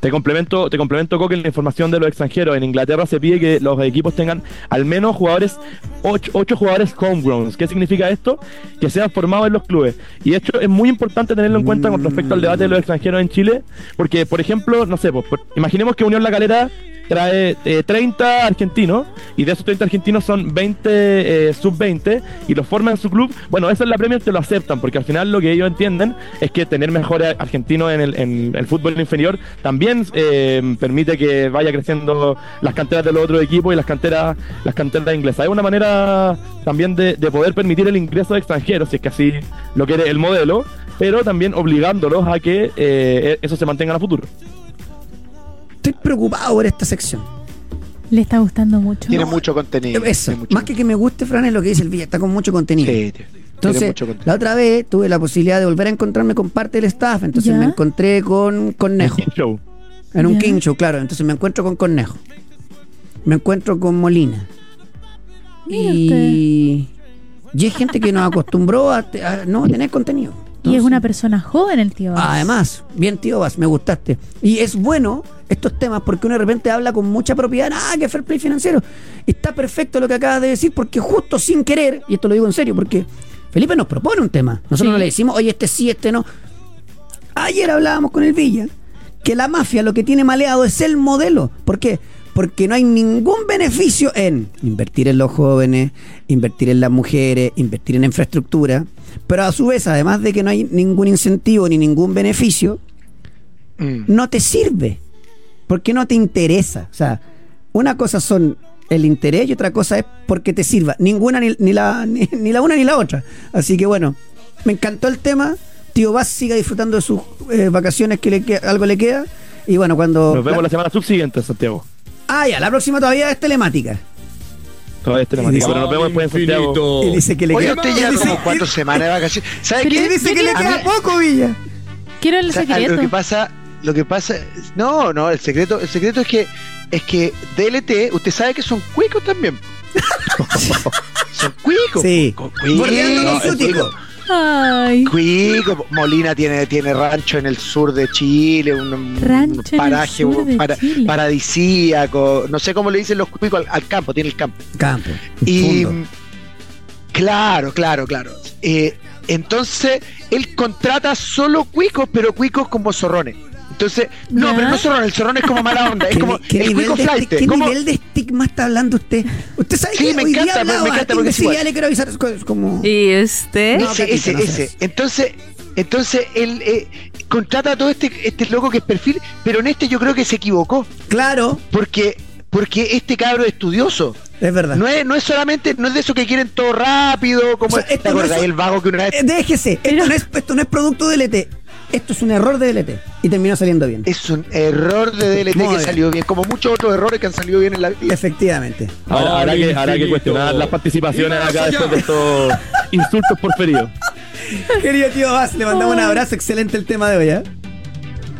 Te complemento, te complemento Coque, la información de los extranjeros. En Inglaterra se pide que los equipos tengan al menos jugadores, ocho, ocho jugadores homegrowns. ¿Qué significa esto? Que sean formados en los clubes. Y esto es muy importante tenerlo en cuenta con respecto al debate de los extranjeros en Chile, porque, por ejemplo, no sé, pues, imaginemos que Unión La Calera trae eh, 30 argentinos y de esos 30 argentinos son 20 eh, sub-20 y los forman en su club. Bueno, eso en la Premier te lo aceptan porque al final lo que ellos entienden es que tener mejores argentinos en el, en el fútbol inferior también eh, permite que vaya creciendo las canteras de los otros equipos y las canteras las canteras inglesas. Es una manera también de, de poder permitir el ingreso de extranjeros, si es que así lo quiere el modelo, pero también obligándolos a que eh, eso se mantenga a futuro. Estoy preocupado por esta sección. Le está gustando mucho. Tiene mucho contenido. Eso, mucho más que que me guste, Fran, es lo que dice el Villa, está con mucho contenido. Sí. Entonces, Tiene mucho contenido. la otra vez tuve la posibilidad de volver a encontrarme con parte del staff, entonces Ya. me encontré con Cornejo, Show. en un. King Show, claro, entonces me encuentro con Cornejo, me encuentro con Molina. Y, y hay gente que nos acostumbró a no tener contenido. Y es una persona joven el tío. Además, bien tío Vas, me gustaste. Y es bueno estos temas porque uno de repente habla con mucha propiedad, ah, que fair play financiero. Está perfecto lo que acabas de decir porque justo sin querer, y esto lo digo en serio, porque Felipe nos propone un tema. Nosotros Sí. no le decimos, oye, este sí, este no. Ayer hablábamos con el Villa que la mafia lo que tiene maleado es el modelo. ¿Por qué? Porque no hay ningún beneficio en invertir en los jóvenes, invertir en las mujeres, invertir en infraestructura. Pero a su vez, además de que no hay ningún incentivo ni ningún beneficio, Mm. no te sirve. Porque no te interesa. O sea, una cosa son el interés y otra cosa es porque te sirva. Ninguna, ni, ni la, ni, ni la una ni la otra. Así que bueno, me encantó el tema. Tío Vaz siga disfrutando de sus eh, vacaciones, que le que- algo le queda. Y bueno, cuando. Nos vemos la semana subsiguiente, Santiago. Ah, ya, la próxima todavía es telemática. Todavía es telemática, pero nos vemos después en Santiago. Y dice que le Oye, queda. usted y ya dice- como cuatro semanas de vacaciones. ¿Sabe qué? dice que le A queda mí- poco, Villa. Quiero el O sea, secreto. Lo que pasa, lo que pasa, no, no, el secreto, el secreto es que es que DLT, usted sabe que son cuicos también. son cuicos. Sí. cu- cuicos, Ay. Cuico, Molina tiene, tiene rancho en el sur de Chile, un, un Rancho en el paraje de Chile. paradisíaco, no sé cómo le dicen los cuicos al, al campo, tiene el campo. Campo. Y Fundo. claro, claro, claro. Eh, entonces, él contrata solo cuicos, pero cuicos como zorrones. Entonces, no, ¿Ya? pero no zorrones, el zorrón es como mala onda, es ¿Qué, como el nivel cuico de, flight. qué nivel de estigma está hablando usted? Usted sabe Sí, que me hoy día encanta, me- hablaba me encanta porque es igual. le quiero avisar como... ¿Y? No, ese, ese, no ese. Entonces, entonces él eh, contrata a todo este, este loco que es perfil, pero en este yo creo que se equivocó, Claro, porque porque este cabro es estudioso. es verdad. No es, no es solamente, no es de eso que quieren todo rápido, como O sea, esto ¿te no acordás es- el vago que una vez Eh, Déjese, esto no, es, esto no es producto de LT. Esto es un error de LT. Y terminó saliendo bien. es un error de DLT Muy que bien. salió bien, como muchos otros errores que han salido bien en la vida. Efectivamente. Ahora, habrá, que, habrá que cuestionar las participaciones acá después de estos insultos por ferido. Querido tío Vaz, le mandamos un abrazo. Excelente el tema de hoy, ¿eh?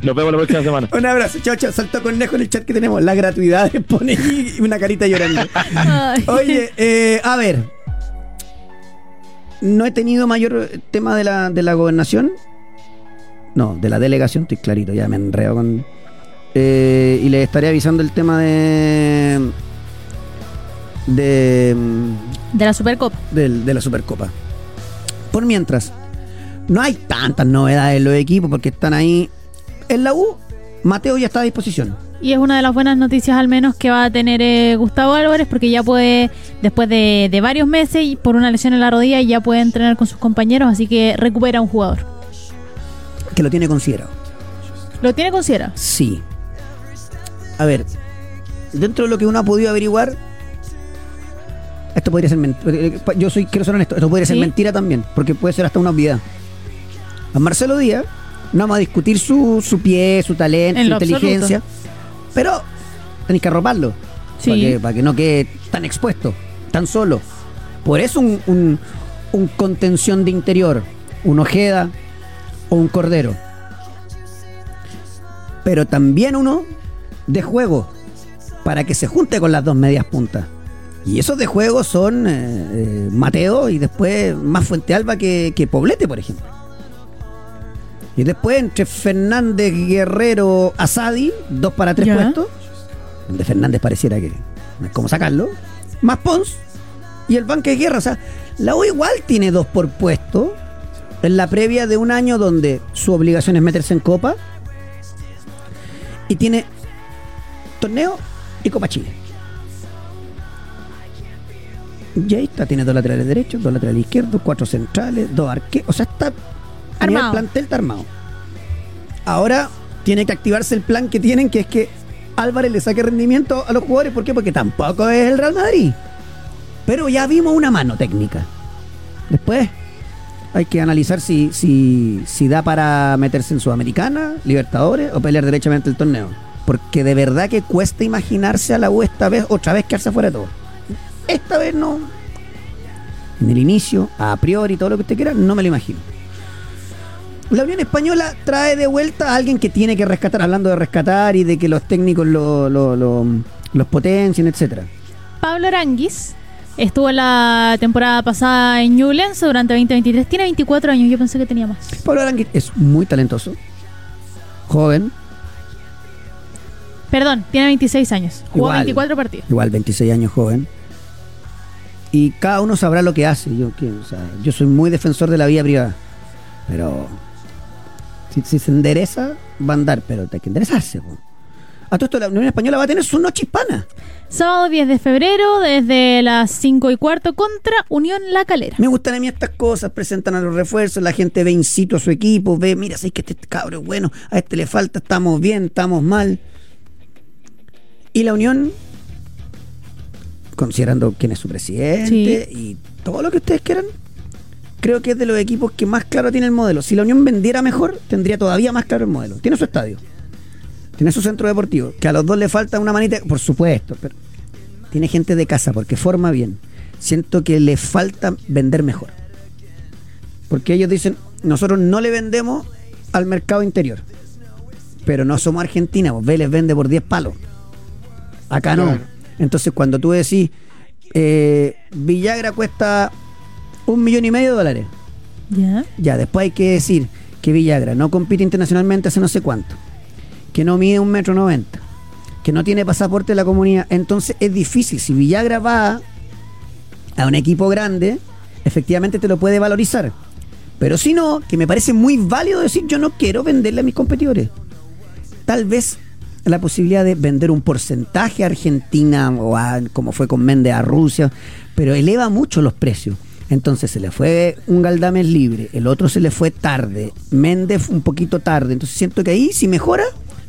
Nos vemos la próxima semana. Un abrazo. Chao, chao. Saltó conejo en el chat que tenemos. La gratuidad pone y una carita llorando. Oye, eh, a ver. No he tenido mayor tema de la, de la gobernación. No, de la delegación, estoy clarito, ya me enredo con. Eh, y les estaré avisando el tema de. de. De la Supercopa. del- de la Supercopa. Por mientras, no hay tantas novedades en los equipos porque están ahí. En la U, Mateo ya está a disposición. Y es una de las buenas noticias al menos que va a tener eh, Gustavo Álvarez porque ya puede, después de, de varios meses y por una lesión en la rodilla, ya puede entrenar con sus compañeros, así que recupera un jugador. Que lo tiene considerado. ¿Lo tiene considerado? Sí. A ver, dentro de lo que uno ha podido averiguar, esto podría ser mentira. Yo soy, quiero ser honesto, esto podría ser mentira también, porque puede ser hasta una obviedad. A Marcelo Díaz, no vamos a discutir su, su pie, su talento, En su inteligencia, pero tenéis que arroparlo Sí. para, que, para que no quede tan expuesto, tan solo. Por eso un, un, un contención de interior, un Ojeda o un Cordero. Pero también uno de juego, para que se junte con las dos medias puntas. Y esos de juego son eh, eh, Mateo y después más Fuente Alba que, que Poblete, por ejemplo. Y después entre Fernández, Guerrero, Asadi, dos para tres puestos. Donde Fernández pareciera que no es como sacarlo. Más Pons y el banque de guerra. O sea, la U igual tiene dos por puesto. En la previa de un año donde su obligación es meterse en Copa. Y tiene torneo y Copa Chile. Y ahí está, tiene dos laterales derechos, dos laterales izquierdos, cuatro centrales, dos arqueros. O sea, está Armado. plantel está armado. Ahora tiene que activarse el plan que tienen, que es que Álvarez le saque rendimiento a los jugadores. ¿Por qué? Porque tampoco es el Real Madrid. Pero ya vimos una mano técnica. Después hay que analizar si, si, si da para meterse en Sudamericana, Libertadores o pelear derechamente el torneo. Porque de verdad que cuesta imaginarse a la U esta vez, otra vez quedarse fuera todo. Esta vez no. En el inicio, a priori, todo lo que usted quiera, no me lo imagino. La Unión Española trae de vuelta a alguien que tiene que rescatar, hablando de rescatar y de que los técnicos lo- lo- los potencien, etcétera. Pablo Aranguis estuvo la temporada pasada en Newlands durante 2023. Tiene 24 años, yo pensé que tenía más. Pablo Arangui es muy talentoso, joven, Perdón, tiene 26 años. Jugó Igual. 24 partidos. igual 26 años joven. Y cada uno sabrá lo que hace. Yo, que- o sea, yo soy muy defensor de la vida privada. Pero si, si se endereza, va a andar, pero hay que enderezarse. po. A todo esto la Unión Española va a tener su noche hispana. Sábado 10 de febrero, desde las 5 y cuarto, contra Unión La Calera. Me gustan a mí estas cosas, presentan a los refuerzos, la gente ve incito a su equipo, ve, mira, sé que este cabro es bueno, a este le falta, estamos bien, estamos mal. Y la Unión, considerando quién es su presidente y todo lo que ustedes quieran, creo que es de los equipos que más claro tiene el modelo. Si la Unión vendiera mejor, tendría todavía más claro el modelo. Tiene su estadio, tiene su centro deportivo, que a los dos le falta una manita, por supuesto, pero tiene gente de casa porque forma bien. Siento que le falta vender mejor. Porque ellos dicen, nosotros no le vendemos al mercado interior. Pero no somos Argentina, vos Vélez vende por 10 palos. Acá no. Entonces cuando tú decís, eh, Villagra cuesta un millón y medio de dólares. ¿Ya? Ya, después hay que decir que Villagra no compite internacionalmente hace no sé cuánto, que no mide un metro noventa, que no tiene pasaporte de la comunidad. Entonces es difícil. Si Villagra va a un equipo grande, efectivamente te lo puede valorizar. Pero si no, que me parece muy válido decir yo no quiero venderle a mis competidores. Tal vez la posibilidad de vender un porcentaje a Argentina o a, como fue con Méndez a Rusia, pero eleva mucho los precios. Entonces se le fue un Galdames libre, el otro se le fue tarde, Méndez un poquito tarde. Entonces siento que ahí, si mejora,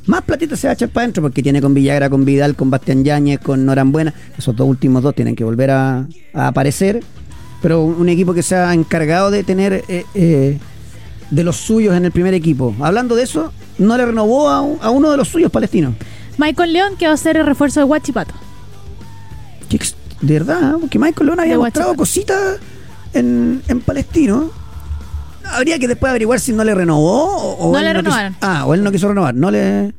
más platita se va a echar para adentro, porque tiene con Villagra, con Vidal, con Bastián Yáñez, con Norambuena. Esos dos últimos dos tienen que volver a, a aparecer. Pero un, un equipo que se ha encargado de tener eh, eh, de los suyos en el primer equipo. Hablando de eso, no le renovó a, un- a uno de los suyos palestinos. Michael León, que va a ser el refuerzo de Huachipato. De verdad, ¿eh? porque Michael León había mostrado cositas en, en Palestino. Habría que después averiguar si no le renovó o, No le renovaron. ah, o él no quiso renovar. No le.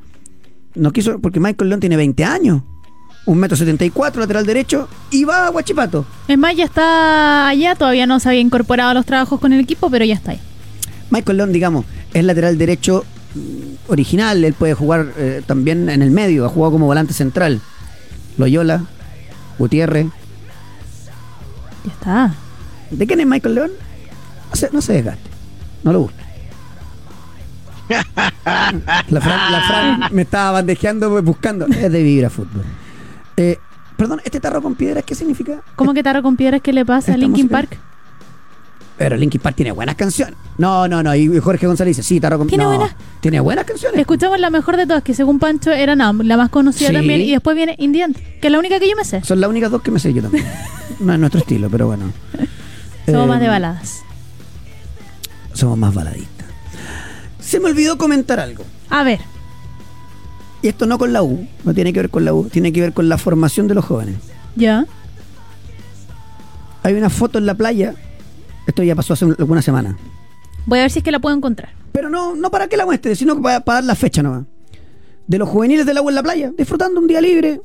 No quiso, porque Michael León tiene 20 años. Un metro 74, lateral derecho, y va a Huachipato. Es más, ya está allá, todavía no se había incorporado a los trabajos con el equipo, pero ya está ahí. Michael León, digamos, es lateral derecho mm, original. Él puede jugar eh, también en el medio. Ha jugado como volante central. Loyola, Gutiérrez. Ya está. ¿De quién es Michael León? No se, no se desgaste. No lo busque. La Fran, la Fran me estaba bandejeando pues, buscando. Es de vibra fútbol. Eh, perdón, ¿este tarro con piedras qué significa? ¿Cómo que Tarro con Piedras qué le pasa a Linkin música. Park? Pero Linkin Park tiene buenas canciones. No, no, no. Y Jorge González dice, sí, tarro con ¿Tiene no, buenas? Tiene buenas canciones. Escuchamos la mejor de todas, que según Pancho era la, la más conocida Sí. también, y después viene Indian, que es la única que yo me sé. Son las únicas dos que me sé yo también. No es nuestro estilo, pero bueno. Somos Eh, más de baladas. Somos más baladistas. Se me olvidó comentar algo. A ver, Y esto no con la U, no tiene que ver con la U, tiene que ver con la formación de los jóvenes. ya. Hay una foto en la playa, esto ya pasó hace un- alguna semana, Voy a ver si es que la puedo encontrar. pero no, no para que la muestre, sino para, para dar la fecha nomás. De los juveniles del agua en la playa, disfrutando un día libre.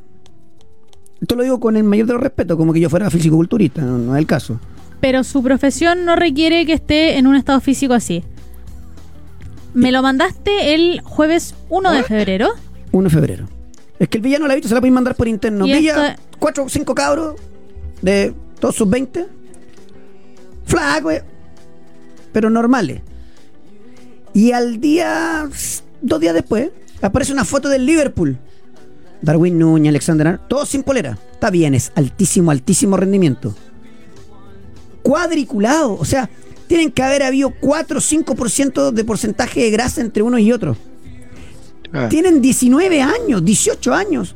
Esto lo digo con el mayor de los respetos, como que yo fuera fisicoculturista, no, no es el caso. Pero su profesión no requiere que esté en un estado físico así. Me lo mandaste el jueves 1 de febrero. 1 de febrero. Es que el villano la ha visto, se la pueden mandar por interno. Y Villa, esto- cuatro o cinco cabros de todos sus 20. Flacos, eh, pero normales. Y al día, dos días después, aparece una foto del Liverpool. Darwin Núñez, Alexander todos sin polera. Está bien, es altísimo, altísimo rendimiento. Cuadriculado, o sea, tienen que haber habido 4 o 5% de porcentaje de grasa entre uno y otro. Ah. Tienen 19 años, 18 años.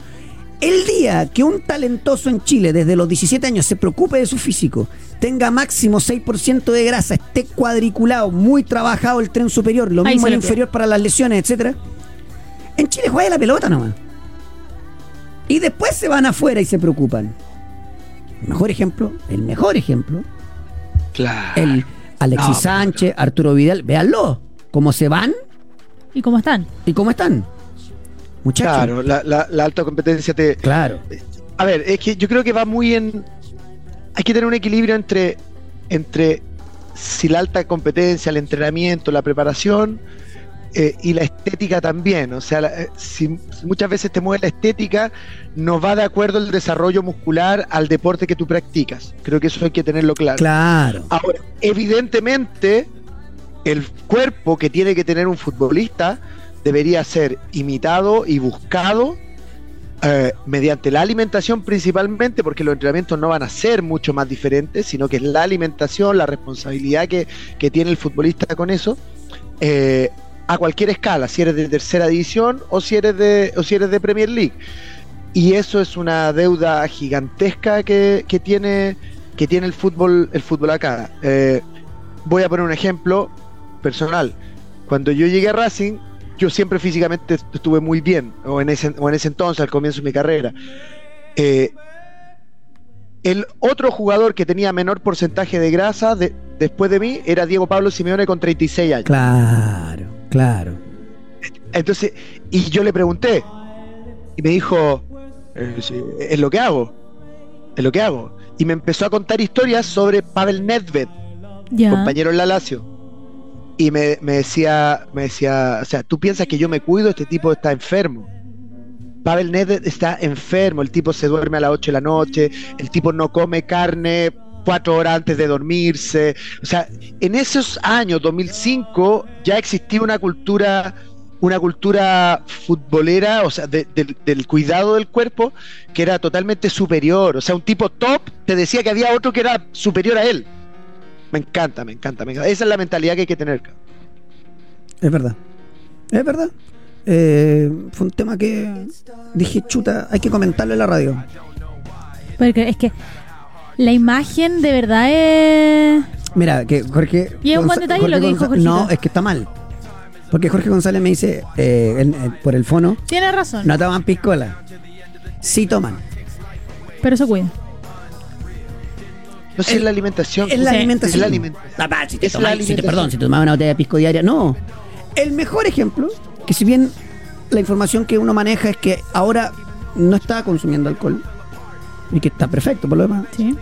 El día que un talentoso en Chile desde los 17 años se preocupe de su físico, tenga máximo 6% de grasa, esté cuadriculado, muy trabajado el tren superior, lo Ahí mismo el inferior para las lesiones, etcétera. En Chile juega la pelota nomás. Y después se van afuera y se preocupan. El mejor ejemplo, el mejor ejemplo, Claro. el Alexis No, pero- Sánchez, Arturo Vidal, véanlo, cómo se van ¿Y cómo están? y cómo están. Muchachos. Claro, la, la- la alta competencia te. Claro. A ver, es que yo creo que va muy en. Hay que tener un equilibrio entre, entre si la alta competencia, el entrenamiento, la preparación eh, y la estética también. O sea, la- eh, si, si muchas veces te mueve la estética, no va de acuerdo el desarrollo muscular al deporte que tú practicas. Creo que eso hay que tenerlo claro. Claro. Ahora, evidentemente, el cuerpo que tiene que tener un futbolista debería ser imitado y buscado eh, mediante la alimentación principalmente, porque los entrenamientos no van a ser mucho más diferentes, sino que es la alimentación, la responsabilidad que, que tiene el futbolista con eso, eh, a cualquier escala, si eres de tercera división o si eres de, o si eres de Premier League. Y eso es una deuda gigantesca que, que tiene, que tiene el fútbol, el fútbol acá. Eh, voy a poner un ejemplo personal. Cuando yo llegué a Racing, yo siempre físicamente estuve muy bien, o en ese, o en ese entonces, al comienzo de mi carrera. Eh, el otro jugador que tenía menor porcentaje de grasa de- después de mí era Diego Pablo Simeone con 36 años. Claro, claro. Entonces, y yo le pregunté, y me dijo, eh, es lo que hago, es lo que hago. Y me empezó a contar historias sobre Pavel Nedved, Ya. compañero en la Lazio. Y me, me decía, me decía, o sea, tú piensas que yo me cuido, este tipo está enfermo. Pavel Nedved está enfermo, el tipo se duerme a las 8 de la noche, el tipo no come carne cuatro horas antes de dormirse. O sea, en esos años, 2005, ya existía una cultura, una cultura futbolera, o sea, de- del- del cuidado del cuerpo, que era totalmente superior. O sea, un tipo top te decía que había otro que era superior a él. Me encanta, me encanta, me encanta. Esa es la mentalidad que hay que tener. cabrón. Es verdad. Es verdad. Eh, fue un tema que dije, chuta, hay que comentarlo en la radio. Porque es que la imagen de verdad es. Mira, que Jorge. Y es un buen detalle lo que dijo Jorgito. No, es que está mal. Porque Jorge González me dice, eh, en- en- por el fono, Tiene razón. no toman piscola. Sí toman. Pero eso cuida. No sé, es la alimentación. Es la Sí. alimentación. Es la alimentación. Si te Es la tomas- si te- alimentación. perdón, si te tomabas una botella de pisco diaria. No. El mejor ejemplo, que si bien la información que uno maneja es que ahora no está consumiendo alcohol, y que está perfecto por lo demás, Sí.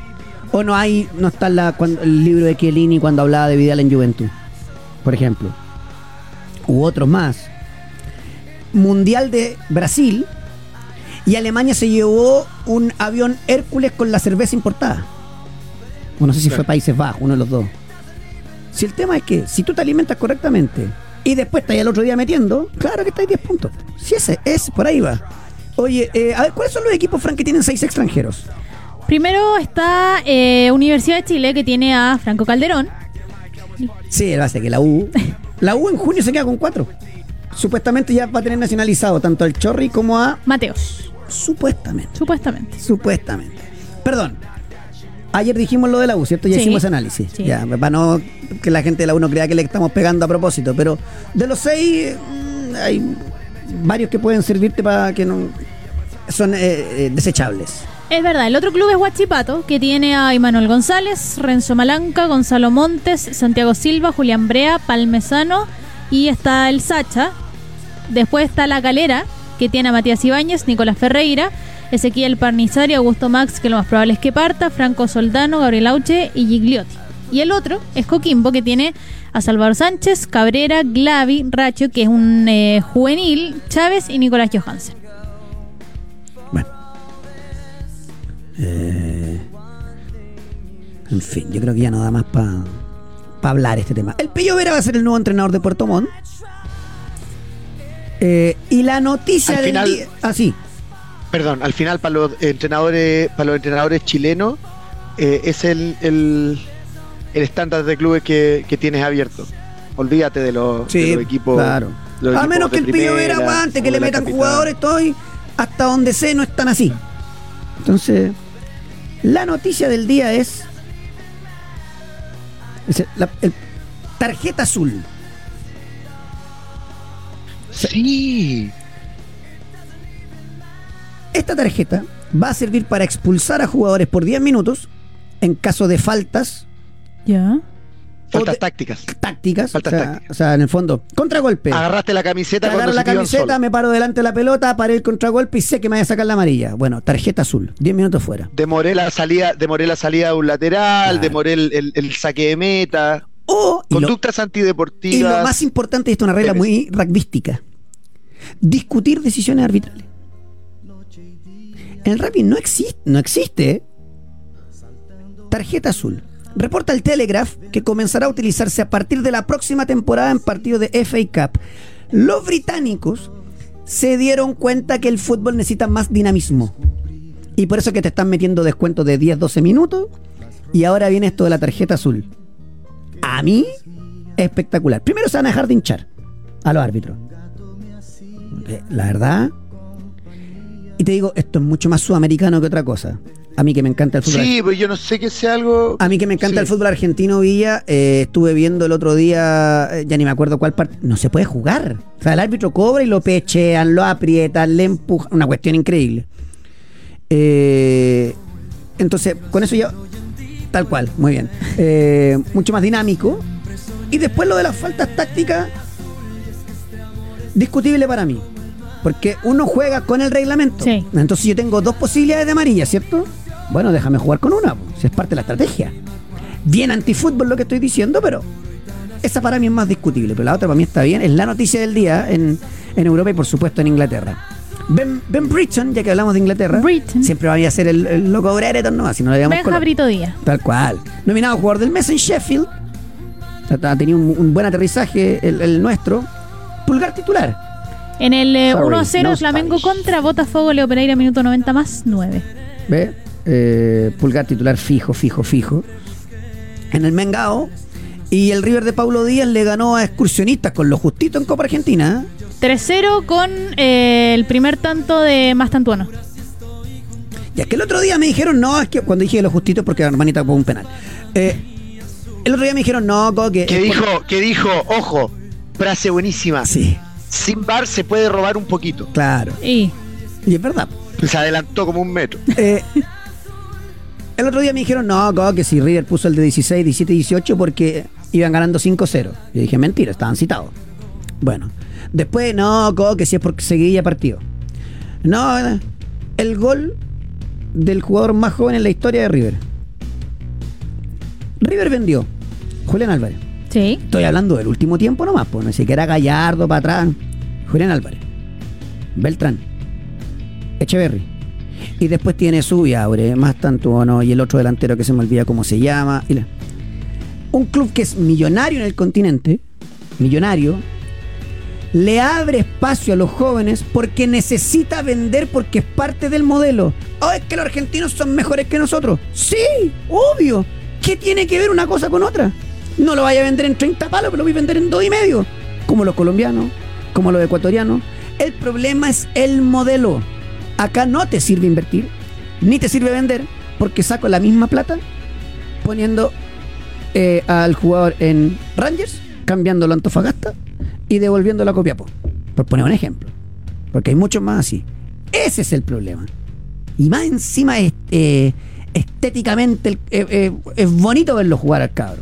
O no hay, no está la, cuando- el libro de Chiellini cuando hablaba de Vidal en Juventud, por ejemplo, u otros más. Mundial de Brasil y Alemania se llevó un avión Hércules con la cerveza importada. O no sé si fue Países Bajos, uno de los dos. Si el tema es que si tú te alimentas correctamente y después estás al otro día metiendo, claro que estáis 10 puntos. Si ese es, por ahí va. Oye, eh, a ver, ¿cuáles son los equipos, Frank, que tienen seis extranjeros? Primero está eh, Universidad de Chile, que tiene a Franco Calderón. Sí, va a ser que la U. La U en junio se queda con cuatro. Supuestamente ya va a tener nacionalizado tanto al Chorri como a. Mateos, Supuestamente. supuestamente. Supuestamente. Perdón. Ayer dijimos lo de la U, ¿cierto? Ya Sí. hicimos análisis. Sí. Ya, para no que la gente de la U no crea que le estamos pegando a propósito. Pero de los seis, mm, hay varios que pueden servirte para que no. Son eh, eh, desechables. Es verdad, el otro club es Huachipato, que tiene a Imanuel González, Renzo Malanca, Gonzalo Montes, Santiago Silva, Julián Brea, Palmesano y está el Sacha. Después está La Calera, que tiene a Matías Ibáñez, Nicolás Ferreira, Ezequiel Parnizari, Augusto Max, que lo más probable es que parta, Franco Soldano, Gabriel Auche y Gigliotti. Y el otro es Coquimbo, que tiene a Salvador Sánchez, Cabrera, Glavi, Racho, que es un eh, juvenil, Chávez y Nicolás Johansen. Eh, en fin, yo creo que ya no da más para hablar este tema. El Pello Vera va a ser el nuevo entrenador de Puerto Montt. Eh, y la noticia Al del final- día. Ah. Perdón, al final para los entrenadores, para los entrenadores chilenos, eh, es el, el, el estándar de clubes que, que tienes abierto. Olvídate de los, de los equipos. Claro. los A equipos menos que el Pello Vera primera aguante, que le metan jugadores, estoy hasta donde sé, no están así. Entonces, la noticia del día es. es la- el- tarjeta azul. Sí. Esta tarjeta va a servir para expulsar a jugadores por 10 minutos en caso de faltas Ya. Faltas tácticas. tácticas. Faltas o, sea, tácticas. o sea, en el fondo, contragolpe. Agarraste la camiseta agarro la camiseta, me paro delante de la pelota, paré el contragolpe y sé que me voy a sacar la amarilla. Bueno, tarjeta azul, 10 minutos fuera. Demoré la salida, demoré la salida de un lateral, Claro. demoré el, el- el saque de meta. O, y lo, Conductas y antideportivas. lo más importante, esto es una regla muy rugbyística, discutir decisiones arbitrales. En el rugby no existe, no existe ¿eh? tarjeta azul. Reporta el Telegraph que comenzará a utilizarse a partir de la próxima temporada en partidos de FA Cup. Los británicos se dieron cuenta que el fútbol necesita más dinamismo. Y por eso que te están metiendo descuentos de 10, 12 minutos. Y ahora viene esto de la tarjeta azul. A mí, espectacular. Primero se van a dejar de hinchar a los árbitros. Eh, La verdad. Y te digo, esto es mucho más sudamericano que otra cosa. A mí que me encanta el fútbol. Sí, pues yo no sé que sea algo. A mí que me encanta Sí. el fútbol argentino, Villa, eh, estuve viendo el otro día, eh, ya ni me acuerdo cuál parte, no se puede jugar. O sea, el árbitro cobra y lo pechean, lo aprietan, le empujan, una cuestión increíble. Eh, entonces, con eso ya, tal cual, muy bien. Eh, mucho más dinámico. Y después lo de las faltas tácticas, discutible para mí. Porque uno juega con el reglamento. Sí. Entonces yo tengo dos posibilidades de amarilla, ¿cierto? Bueno, déjame jugar con una, si es parte de la estrategia. Bien antifútbol lo que estoy diciendo, pero esa para mí es más discutible. Pero la otra para mí está bien. Es la noticia del día en, en Europa y por supuesto en Inglaterra. Ben, ben Britton, ya que hablamos de Inglaterra, siempre va a ser el, el loco Brereton, no, si no le Benja Brito Díaz. Tal cual. Nominado jugador del mes en Sheffield. Ha tenido un, un buen aterrizaje el, el nuestro. Pulgar titular. En el eh, Sorry, 1-0 no Flamengo Spanish. contra Botafogo Leo Pereira, minuto 90 más 9. ¿Ve? Eh, pulgar titular fijo, fijo, fijo. En el Mengao. Y el River de Paulo Díaz le ganó a excursionistas con lo justito en Copa Argentina. ¿eh? 3-0 con eh, el primer tanto de Mastantuano. Y es que el otro día me dijeron, no, es que cuando dije lo justito porque la hermanita fue un penal. Eh, el otro día me dijeron, no, Coque. Que es dijo, que dijo, ojo, frase buenísima. Sí, Sin bar se puede robar un poquito. claro. Y Y es verdad. Se adelantó como un metro. Eh, el otro día me dijeron, no, que si River puso el de 16, 17 y 18 porque iban ganando 5-0. Yo dije, mentira, estaban citados. Bueno, después, no, que si es porque seguía partido. No, el gol del jugador más joven en la historia de River. River vendió Julián Álvarez. sí. Estoy hablando del último tiempo nomás, pues no sé que era Gallardo para atrás. Julián Álvarez, Beltrán, Echeverry. Y después tiene Subiabre, más tanto no, y el otro delantero que se me olvida cómo se llama. y Un club que es millonario en el continente, millonario, le abre espacio a los jóvenes porque necesita vender porque es parte del modelo. Oh, es que los argentinos son mejores que nosotros. Sí, obvio. ¿Qué tiene que ver una cosa con otra? No lo vaya a vender en 30 palos, pero lo voy a vender en dos y medio. Como los colombianos, como los ecuatorianos. El problema es el modelo. Acá no te sirve invertir, ni te sirve vender, porque saco la misma plata poniendo eh, al jugador en Rangers, cambiándolo a Antofagasta y devolviéndolo a Copiapó. Por poner un ejemplo. Porque hay muchos más así. Ese es el problema. Y más encima es, eh, estéticamente el- eh, eh, es bonito verlo jugar al cabro.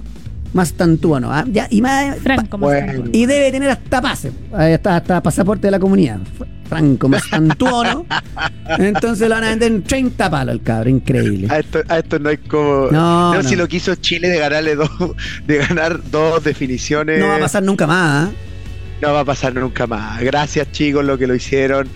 Más tantuano. ¿ah? Ya, y más Franco Bueno. Mastantuono. y debe tener hasta pase, hasta pasaporte de la comunidad. Franco Mastantuono. Entonces lo van a vender en 30 palos el cabro, increíble. A esto, a esto no hay como. No, No, no. si lo quiso Chile de ganarle dos, de ganar dos definiciones. No va a pasar nunca más. ¿ah? no va a pasar nunca más. Gracias, chicos, lo que lo hicieron.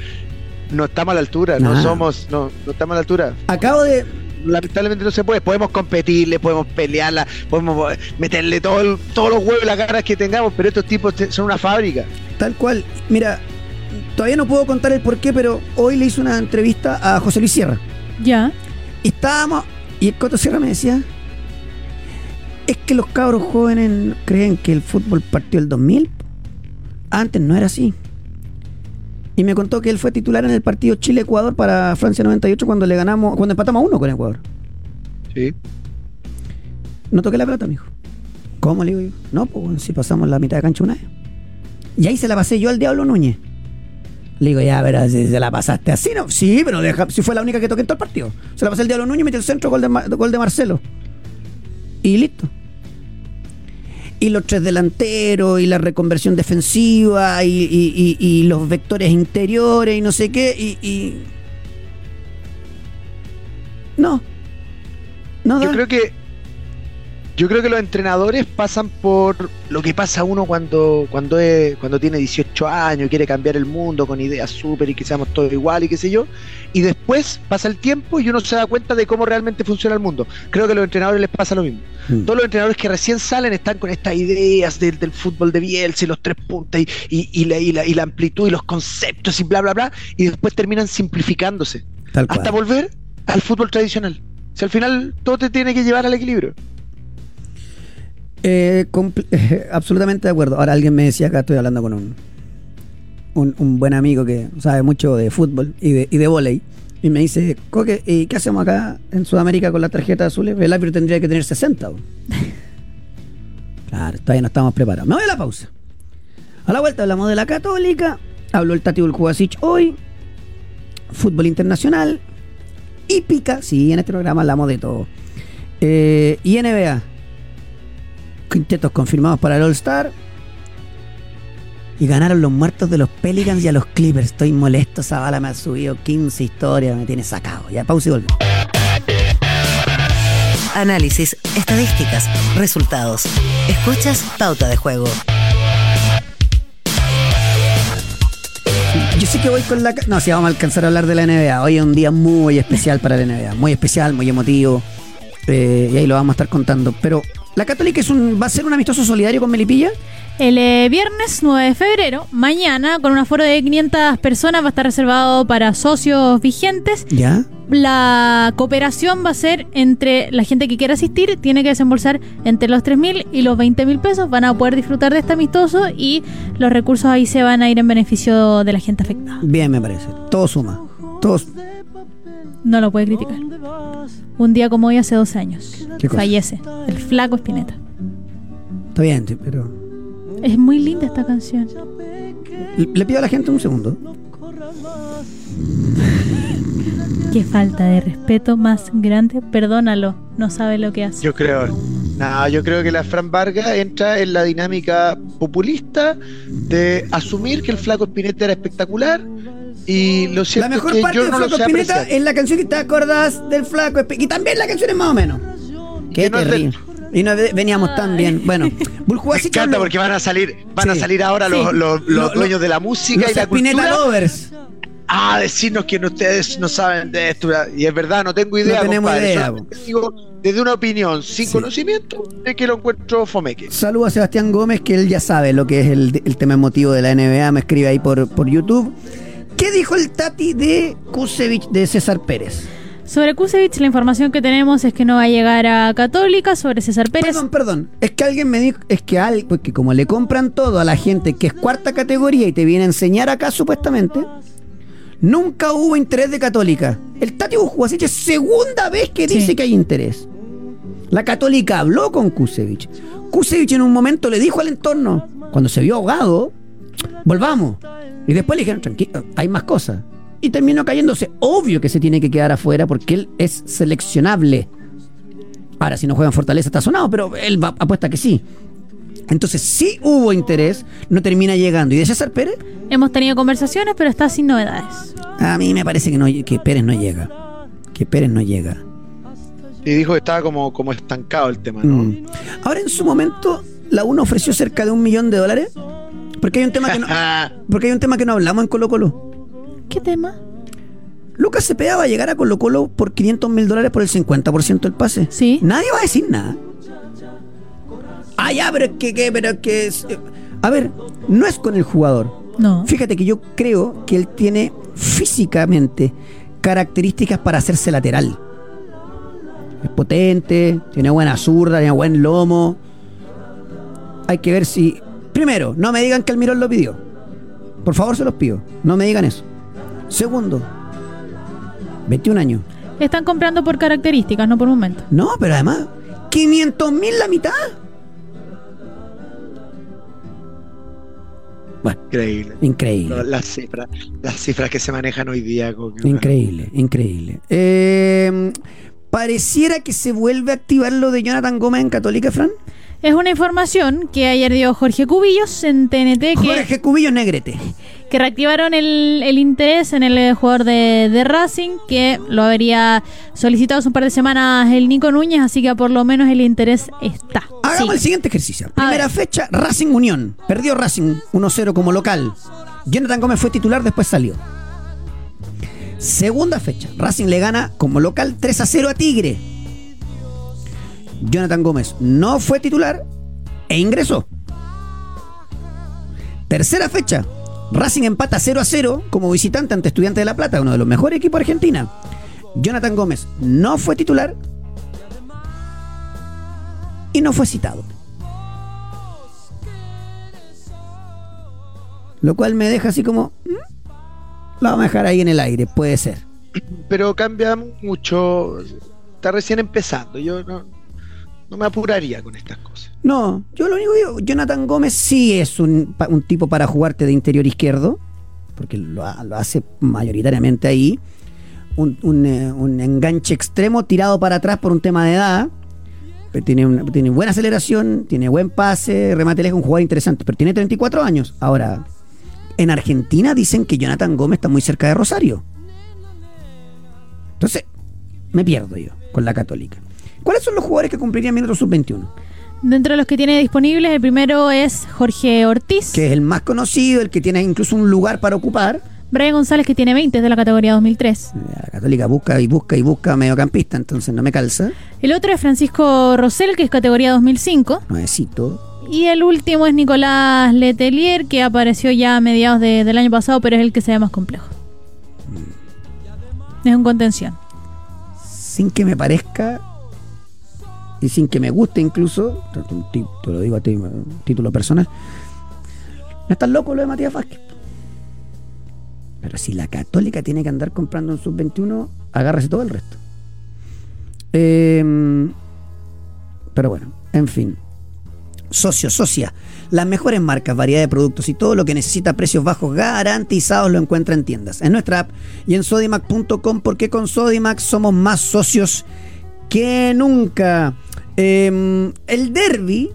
No estamos a la altura, Nah. no somos, no, no estamos a la altura. Acabo de. Lamentablemente no se puede. Podemos competirle, podemos pelearla, podemos meterle todo el- todos los huevos y las ganas que tengamos, pero estos tipos son una fábrica. Tal cual. Mira, todavía no puedo contar el porqué, pero hoy le hice una entrevista a José Luis Sierra. Ya. Y estábamos. Y el Coto Sierra me decía. Es que los cabros jóvenes creen que el fútbol partió el 2000. Antes no era así. Y me contó que él fue titular en el partido Chile-Ecuador para Francia 98 cuando le ganamos, cuando empatamos a uno con Ecuador. Sí. No toqué la pelota, mijo. ¿Cómo le digo yo? No, pues si pasamos la mitad de cancha una vez. Y ahí se la pasé yo al Diablo Núñez. Le digo, ya, pero si se la pasaste así, ¿no? Sí, pero deja, si fue la única que toqué en todo el partido. Se la pasé al Diablo Núñez, metió el centro, gol de, gol de Marcelo. Y listo. Y los tres delanteros, y la reconversión defensiva, y, y- y- y los vectores interiores, y no sé qué, y... No. No Yo da. creo que Yo creo que los entrenadores pasan por lo que pasa uno cuando cuando es, cuando tiene 18 años quiere cambiar el mundo con ideas súper y que seamos todos igual y qué sé yo. Y después pasa el tiempo y uno se da cuenta de cómo realmente funciona el mundo. Creo que a los entrenadores les pasa lo mismo. Mm. Todos los entrenadores que recién salen están con estas ideas del, del fútbol de Bielsa y los tres puntos y, y- y la, y la- y la amplitud y los conceptos y bla, bla, bla. Y después terminan simplificándose. Tal cual. Hasta volver al fútbol tradicional. Si al final todo te tiene que llevar al equilibrio. Eh, eh, absolutamente de acuerdo. Ahora alguien me decía acá, estoy hablando con un, un, un buen amigo que sabe mucho de fútbol y de, y de volei. Y me dice, Coque, ¿y qué hacemos acá en Sudamérica con las tarjetas azules? El árbitro tendría que tener 60. bo". claro, todavía no estamos preparados. Me voy a la pausa. A la vuelta hablamos de la Católica. Habló el Tati Bulkuasic hoy. Fútbol internacional. Hípica. Sí, en este programa hablamos de todo. Eh, y NBA quintetos confirmados para el All-Star. Y ganaron los muertos de los Pelicans y a los Clippers. Estoy molesto, esa bala me ha subido 15 historias, me tiene sacado. Ya, pausa y volvemos. Análisis, estadísticas, resultados. Escuchas Pauta de Juego. Yo sé que voy con la... No, si vamos a alcanzar a hablar de la NBA. Hoy es un día muy especial para la NBA. Muy especial, muy emotivo. Eh, y ahí lo vamos a estar contando. Pero, ¿la Católica es un, va a ser un amistoso solidario con Melipilla? El eh, viernes 9 de febrero, mañana, con un aforo de 500 personas, va a estar reservado para socios vigentes. ¿Ya? La cooperación va a ser entre la gente que quiera asistir, tiene que desembolsar entre los 3 mil y los 20 mil pesos. Van a poder disfrutar de este amistoso y los recursos ahí se van a ir en beneficio de la gente afectada. Bien, me parece. Todo suma. Todos. No lo puede criticar. Un día como hoy, hace dos años, fallece el flaco Espineta. Está bien, pero... Es muy linda esta canción. Le le pido a la gente un segundo. Qué falta de respeto más grande. Perdónalo, no sabe lo que hace. Yo creo. No, yo creo que la Fran Vargas entra en la dinámica populista de asumir que el flaco Spinetta era espectacular y lo La cierto mejor es que parte yo del no lo Flaco sé Espineta apreciar. es la canción que te acordás del Flaco Espi- Y también la canción es más o menos. Qué no es terrible. Y no ve- veníamos tan bien. Bueno, Me encanta porque van a salir, van a Sí. salir ahora los, Sí. los- los Lo- lo- dueños de la música los y la Spinetta cultura Lovers. a decirnos que ustedes no saben de esto. Y es verdad, no tengo idea, No tenemos compadre. idea, Solamente digo, desde una opinión sin Sí. conocimiento, es que lo encuentro fomeque. Saludo a Sebastián Gómez, que él ya sabe lo que es el, el tema emotivo de la NBA. Me escribe ahí por, por YouTube. ¿Qué dijo el Tati de Kusevich de César Pérez? Sobre Kusevich, la información que tenemos es que no va a llegar a Católica. Sobre César Pérez, Perdón, perdón. Es que alguien me dijo, es que al, porque como le compran todo a la gente que es cuarta categoría y te viene a enseñar acá supuestamente, nunca hubo interés de Católica. El Tati Buscuasic es segunda vez que dice Sí. que hay interés. La Católica habló con Kusevich. Kusevich en un momento le dijo al entorno, cuando se vio ahogado, volvamos. Y después le dijeron, tranquilo, hay más cosas. Y terminó cayéndose. Obvio que se tiene que quedar afuera porque él es seleccionable. Ahora, si no juega en Fortaleza está sonado, pero él va, apuesta que sí. Entonces, sí hubo interés, no termina llegando. ¿Y de César Pérez? hemos tenido conversaciones, pero está sin novedades. A mí me parece que, no, que Pérez no llega. Que Pérez no llega. Y dijo que estaba como, como estancado el tema, ¿no? Mm. Ahora, en su momento, la UNO ofreció cerca de un millón de dólares. Porque hay un tema que no, porque hay un tema que no hablamos en Colo Colo. ¿Qué tema? Lucas Cepeda va a llegar a Colo Colo por 500 mil dólares por el 50% del pase. Sí. Nadie va a decir nada. Ah, ya, pero es que, que- pero es que... es- eh, A ver, no es con el jugador. No. Fíjate que yo creo que él tiene físicamente características para hacerse lateral. Es potente, tiene buena zurda, tiene buen lomo. Hay que ver si... Primero, no me digan que Almirón lo pidió. Por favor, se los pido. No me digan eso. Segundo, 21 años. Están comprando por características, no por momento. No, pero además, 500 mil la mitad. Bueno, Increíble. increíble. No, Las cifras, las cifras que se manejan hoy día. Coque, Increíble, increíble. Eh, pareciera que se vuelve a activar lo de Jonathan Gómez en Católica, Fran. Es una información que ayer dio Jorge Cubillos en TNT que Jorge Cubillo Negrete. que reactivaron el, el interés en el eh, jugador de, de Racing, que lo habría solicitado hace un par de semanas el Nico Núñez, así que por lo menos el interés está. Hagamos Sí. el siguiente ejercicio. Primera fecha, Racing Unión. Perdió Racing 1-0 como local. Jonathan Gómez fue titular, después salió. Segunda fecha, Racing le gana como local 3-0 a Tigre. Jonathan Gómez no fue titular e ingresó. Tercera fecha, Racing empata 0 a 0 como visitante ante Estudiantes de La Plata, uno de los mejores equipos de Argentina. Jonathan Gómez no fue titular y no fue citado. Lo cual me deja así como... ¿mm? Lo vamos a dejar ahí en el aire, puede ser. Pero cambia mucho. Está recién empezando. Yo no, no me apuraría con estas cosas. No, yo lo único que digo, Jonathan Gómez sí es un, un tipo para jugarte de interior izquierdo, porque lo, ha- lo hace mayoritariamente ahí. Un, un, eh, un enganche extremo tirado para atrás por un tema de edad. Pero Tiene, una- tiene buena aceleración, tiene buen pase, remate lejos, un jugador interesante, pero tiene 34 años. Ahora, en Argentina dicen que Jonathan Gómez está muy cerca de Rosario. Entonces, me pierdo yo con la católica. ¿Cuáles son los jugadores que cumplirían minutos sub-21? Dentro de los que tiene disponibles, el primero es Jorge Ortiz. que es el más conocido, el que tiene incluso un lugar para ocupar. Brian González, que tiene 20, es de la categoría 2003. La Católica busca y busca y busca mediocampista, entonces no me calza. El otro es Francisco Rosell, que es categoría 2005. Nuevecito. Y el último es Nicolás Letelier, que apareció ya a mediados de- del año pasado, pero es el que se ve más complejo. Es un contención. Sin que me parezca y sin que me guste incluso, te, lo digo a ti, título personal, no estás loco lo de Matías Vázquez. Pero si la Católica tiene que andar comprando un sub-21, agárrese todo el resto. Em, pero bueno, en fin. Socio, socia. Las mejores marcas, variedad de productos y todo lo que necesita precios bajos garantizados lo encuentra en tiendas, en nuestra app y en sodimac.com porque con Sodimac somos más socios que nunca. Em, el derby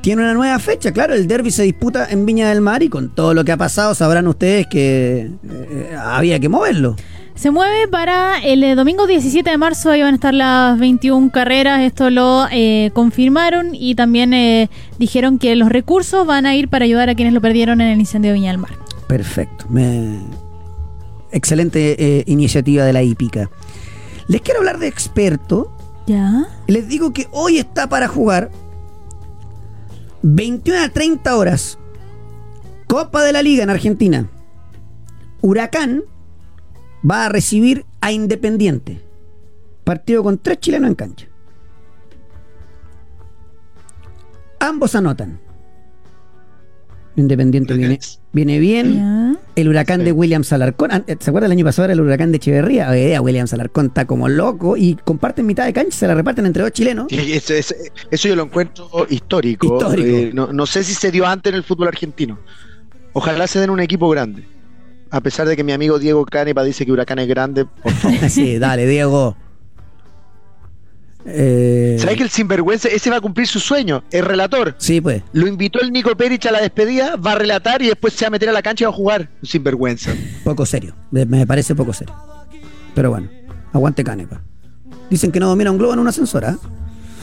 tiene una nueva fecha, claro, el derby se disputa en Viña del Mar y con todo lo que ha pasado sabrán ustedes que eh, había que moverlo. Se mueve para el eh, domingo 17 de marzo, ahí van a estar las 21 carreras, esto lo eh, confirmaron y también eh, dijeron que los recursos van a ir para ayudar a quienes lo perdieron en el incendio de Viña del Mar. Perfecto. Me- Excelente iniciativa de la hípica. Les quiero hablar de experto. Les digo que hoy está para jugar 21 a 30 horas. Copa de la Liga en Argentina. Huracán va a recibir a Independiente. Partido con tres chilenos en cancha. Ambos anotan. Independiente viene, viene bien. ¿Ya? El huracán Sí. de William Alarcón. Ah, ¿Se acuerdan el año pasado era el huracán de Echeverría? Hoy día William Alarcón está como loco y comparten mitad de cancha, se la reparten entre dos chilenos. Y Eso, eso- eso yo lo encuentro histórico. Histórico. Eh, no, no sé si se dio antes en el fútbol argentino. Ojalá se den un equipo grande. A pesar de que mi amigo Diego Canepa dice que Huracán es grande, por favor. sí, dale, Diego. Eh, ¿Sabes que el sinvergüenza, ese va a cumplir su sueño? El relator. Sí, pues. Lo invitó el Nico Perich a la despedida, va a relatar y después se va a meter a la cancha y va a jugar. Un sinvergüenza. Poco serio. Me- parece poco serio. Pero bueno, aguante canepa. Dicen que no domina un globo en una ascensora. ¿eh?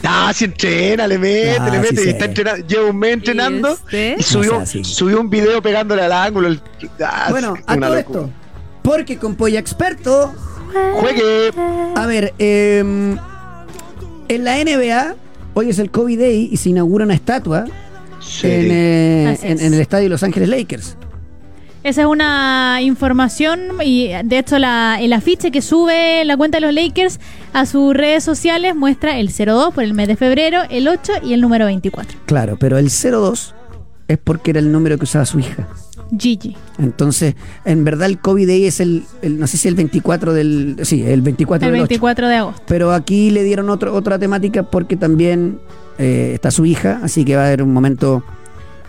Ah, si entrena, le mete, Ah, le mete. sí y está entrenando, lleva un mes entrenando ¿Este? y subió, No sea así. subió un video pegándole al ángulo. el- ah, Bueno, a todo locura. esto. Porque con Polla Experto Juegue. A ver, eh, en la NBA, hoy es el Kobe Day y se inaugura una estatua Sí. en, eh, en- en el estadio Los Ángeles Lakers. Esa es una información y de hecho la, el afiche que sube la cuenta de los Lakers a sus redes sociales muestra el 02 por el mes de febrero, el 8 y el número 24. Claro, pero el 02 es porque era el número que usaba su hija. Gigi. Entonces, en verdad el Kobe Day es el, el- no sé si el 24 del... Sí, el 24 El del 8. 24 de agosto. Pero aquí le dieron otro, otra temática porque también eh, está su hija, así que va a haber un momento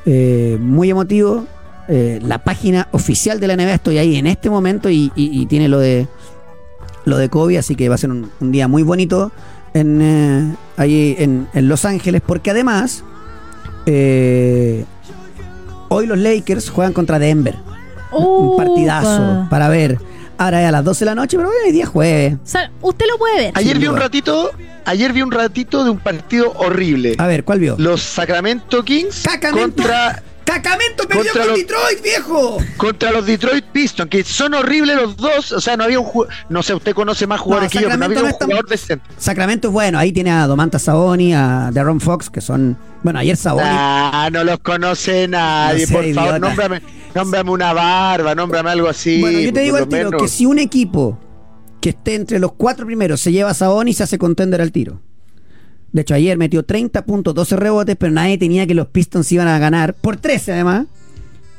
eh, muy emotivo. Eh, la página oficial de la NBA estoy ahí en este momento y, y- y tiene lo de lo de Kobe, así que va a ser un, un día muy bonito en, ahí en, en Los Ángeles, porque además eh, hoy los Lakers juegan contra Denver. Un partidazo para ver. Ahora es a las 12 de la noche, pero hoy día es jueves. O sea, usted lo puede ver. Ayer vi un ratito, ayer vi un ratito de un partido horrible. A ver, ¿cuál vio? Los Sacramento Kings Cacamento. contra, ¡Cacamento perdió Contra con los- Detroit, viejo! contra los Detroit Pistons, que son horribles los dos. O sea, no había un no sé, usted conoce más jugadores No, que yo, pero no Sacramento había no un jugador decente. Sacramento es bueno, ahí tiene a Domantas Saboni, a Darren Fox, que son. Bueno, ayer Saboni. Ah, no los conoce nadie, No sea por favor, idiota. nómbrame, nómbrame una barba, nómbrame algo así. bueno, yo te digo al tiro menos. que si un equipo que esté entre los cuatro primeros se lleva a Saboni, se hace contender al tiro. De hecho, ayer metió 30 puntos, 12 rebotes, pero nadie tenía que los Pistons iban a ganar, por 13 además,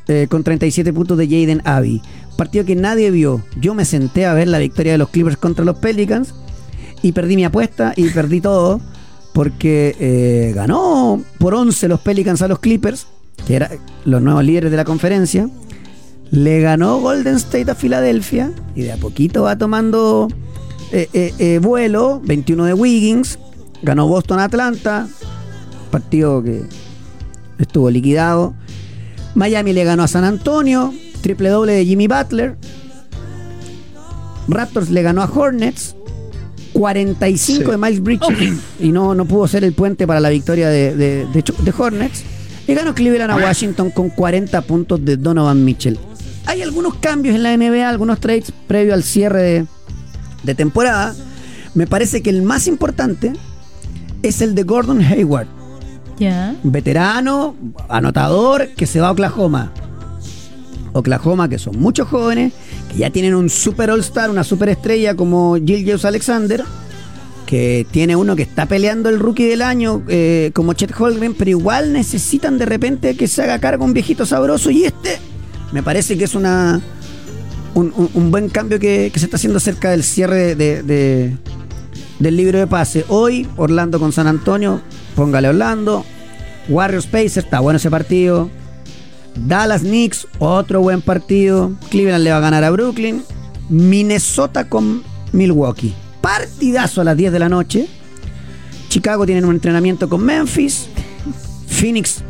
eh, con 37 puntos de Jaden Abbey. Partido que nadie vio. Yo me senté a ver la victoria de los Clippers contra los Pelicans y perdí mi apuesta y perdí todo porque eh, ganó por 11 los Pelicans a los Clippers, que eran los nuevos líderes de la conferencia. Le ganó Golden State a Filadelfia y de a poquito va tomando eh, eh, vuelo. 21 de Wiggins. Ganó Boston a Atlanta. Partido que estuvo liquidado. Miami le ganó a San Antonio. Triple doble de Jimmy Butler. Raptors le ganó a Hornets. 45 Sí. de Miles Bridges. Y no, no pudo ser el puente para la victoria de, de- de Cho- de Hornets. Y ganó Cleveland a Washington con 40 puntos de Donovan Mitchell. Hay algunos cambios en la NBA, algunos trades previo al cierre de, de temporada. Me parece que el más importante es el de Gordon Hayward, Ya. veterano, anotador, que se va a Oklahoma. Oklahoma, que son muchos jóvenes, que ya tienen un super all-star, una super estrella como Gilgeous Alexander, que tiene uno que está peleando el rookie del año eh, como Chet Holmgren, pero igual necesitan de repente que se haga cargo un viejito sabroso y este me parece que es una un, un- un buen cambio que, que se está haciendo cerca del cierre de, de- del libro de pase. Hoy Orlando con San Antonio, póngale Orlando, Warriors Pacers, está bueno ese partido. Dallas Knicks, otro buen partido. Cleveland le va a ganar a Brooklyn. Minnesota con Milwaukee. Partidazo a las 10 de la noche. Chicago tienen un entrenamiento con Memphis. Phoenix,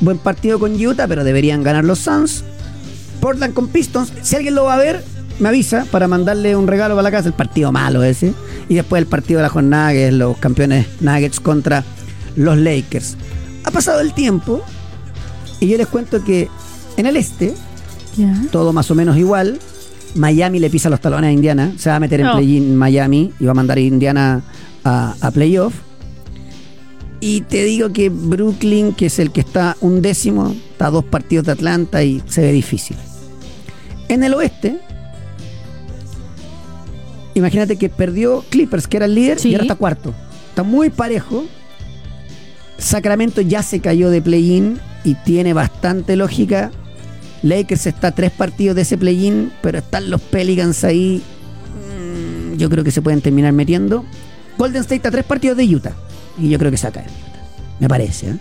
buen partido con Utah, pero deberían ganar los Suns. Portland con Pistons. Si alguien lo va a ver, me avisa para mandarle un regalo para la casa. El partido malo ese. Y después el partido de la jornada, que es los campeones Nuggets contra los Lakers. Ha pasado el tiempo y yo les cuento que en el este, todo más o menos igual. Miami le pisa los talones a Indiana. Se va a meter en play-in Miami y va a mandar a Indiana a, a playoff. Y te digo que Brooklyn, que es el que está un décimo, está a dos partidos de Atlanta y se ve difícil. En el oeste, imagínate que perdió Clippers, que era el líder, Sí. y ahora está cuarto. Está muy parejo. Sacramento ya se cayó de play-in y tiene bastante lógica. Lakers está a tres partidos de ese play-in, pero están los Pelicans ahí. Mm, Yo creo que se pueden terminar metiendo. Golden State está a tres partidos de Utah. Y yo creo que se Utah. Me parece. ¿eh?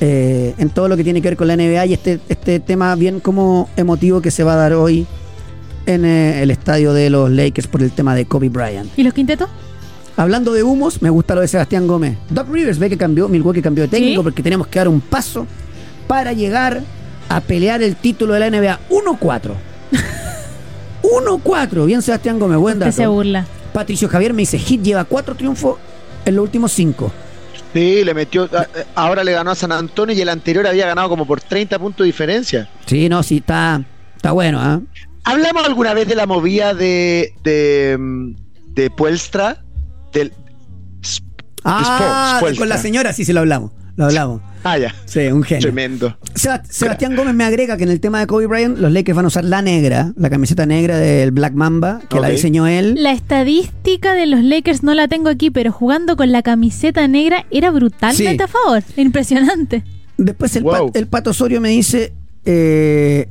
Eh, en todo lo que tiene que ver con la NBA y este, este tema bien como emotivo que se va a dar hoy en eh, el estadio de los Lakers por el tema de Kobe Bryant. ¿Y los quintetos? Hablando de humos, me gusta lo de Sebastián Gómez. Doc Rivers ve que cambió, Milwaukee cambió de técnico ¿Sí? porque tenemos que dar un paso para llegar a pelear el título de la NBA 1-4. 1-4. Bien, Sebastián Gómez, buen Usted se dato. burla. Patricio Javier me dice, Hit lleva cuatro triunfos en los últimos cinco. Sí, le metió. a- Ahora le ganó a San Antonio y el anterior había ganado como por 30 puntos de diferencia. Sí, no, sí, está, está bueno, ¿ah? ¿Hablamos alguna vez de la movida de, de, de Puelstra? Del, Ah, con la señora sí se lo hablamos. Lo hablamos. Ah, ya. Sí, un genio. Tremendo. Seba- Sebastián Gómez me agrega que en el tema de Kobe Bryant, los Lakers van a usar la negra, la camiseta negra del Black Mamba, que la diseñó él. La estadística de los Lakers no la tengo aquí, pero jugando con la camiseta negra era brutalmente Sí. a favor. Impresionante. Después el, Wow. pa- el Pato Osorio me dice eh,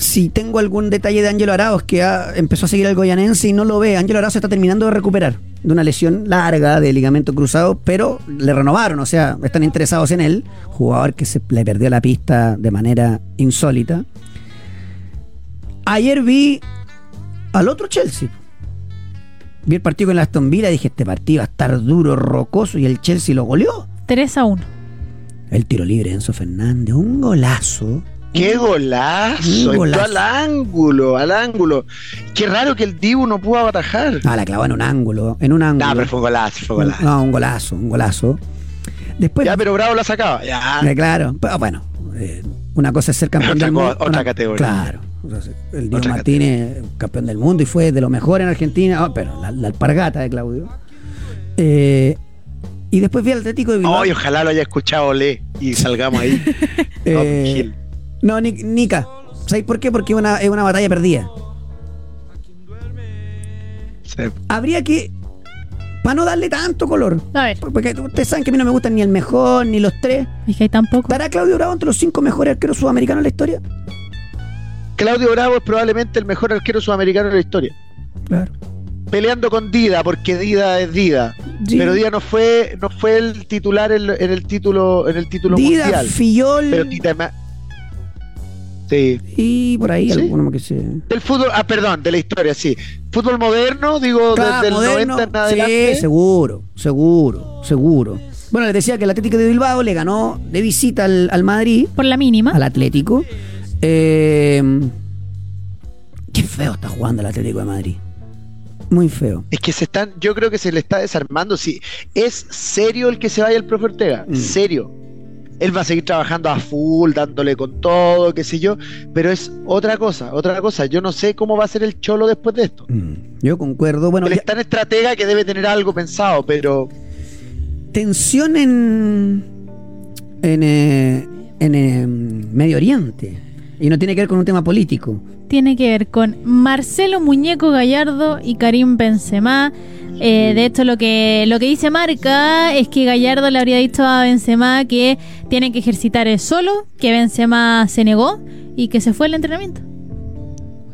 si tengo algún detalle de Ángelo Arauz que ha- empezó a seguir al Goyanense y no lo ve. Ángelo Arauz se está terminando de recuperar de una lesión larga de ligamento cruzado, pero le renovaron, o sea, están interesados en él. Jugador que se le perdió la pista de manera insólita. Ayer vi al otro Chelsea. Vi el partido con la Aston Villa y dije, este partido va a estar duro, rocoso, y el Chelsea lo goleó. 3 a 1. El tiro libre de Enzo Fernández, un golazo. ¡Qué golazo! Golazo. al ángulo, al ángulo. Qué raro que el Dibu no pudo atajar. Ah, la clavó en un ángulo, en un ángulo. No, pero fue un golazo, fue un golazo. No, un golazo, un golazo. Después, Ya, pero Bravo la sacaba. Ya. Eh, claro, pero bueno, eh, una cosa es ser campeón Otra del mundo. otra una- categoría. Claro. El Otra Martínez, campeón del mundo y fue de lo mejor en Argentina, ah, pero la, la alpargata de Claudio. Eh, y después vi al Atlético de Bilbao. Ay, ojalá lo haya escuchado Le y salgamos ahí. no, Ni- Nica. ¿Sabéis por qué? Porque es una, es una batalla perdida. Sí. Habría que. Para no darle tanto color. A ver, Porque ustedes saben que a mí no me gustan ni el mejor ni los tres. es que hay tan poco. ¿Estará Claudio Bravo entre los cinco mejores arqueros sudamericanos de la historia? Claudio Bravo es probablemente el mejor arquero sudamericano de la historia. Claro. Peleando con Dida, porque Dida es Dida. Sí. Pero Dida no fue, no fue el titular en, en el título, en el título Dida, mundial. Fillol Pero Dida es más- Sí. y por ahí Sí. alguno más que se. Del fútbol, ah, perdón, de la historia, sí. Fútbol moderno, digo, Claro, desde el moderno, 90 en sí, adelante. seguro, seguro, seguro. Bueno, les decía que el Atlético de Bilbao le ganó de visita al, al Madrid, Por la mínima. al Atlético. Eh, qué feo está jugando el Atlético de Madrid. Muy feo. Es que se están, yo creo que se le está desarmando. Sí, es serio el que se vaya el profe Ortega, Mm. serio. Él va a seguir trabajando a full, dándole con todo, qué sé yo, pero es otra cosa, otra cosa. Yo no sé cómo va a ser el cholo después de esto. Mm, Yo concuerdo. Bueno, Él ya- es tan estratega que debe tener algo pensado, pero tensión en en, eh, en eh, Medio Oriente y no tiene que ver con un tema político. Tiene que ver con Marcelo Muñeco Gallardo y Karim Benzema. Eh, de hecho, lo que, lo que dice Marca es que Gallardo le habría dicho a Benzema que tiene que ejercitar él solo, que Benzema se negó y que se fue al entrenamiento.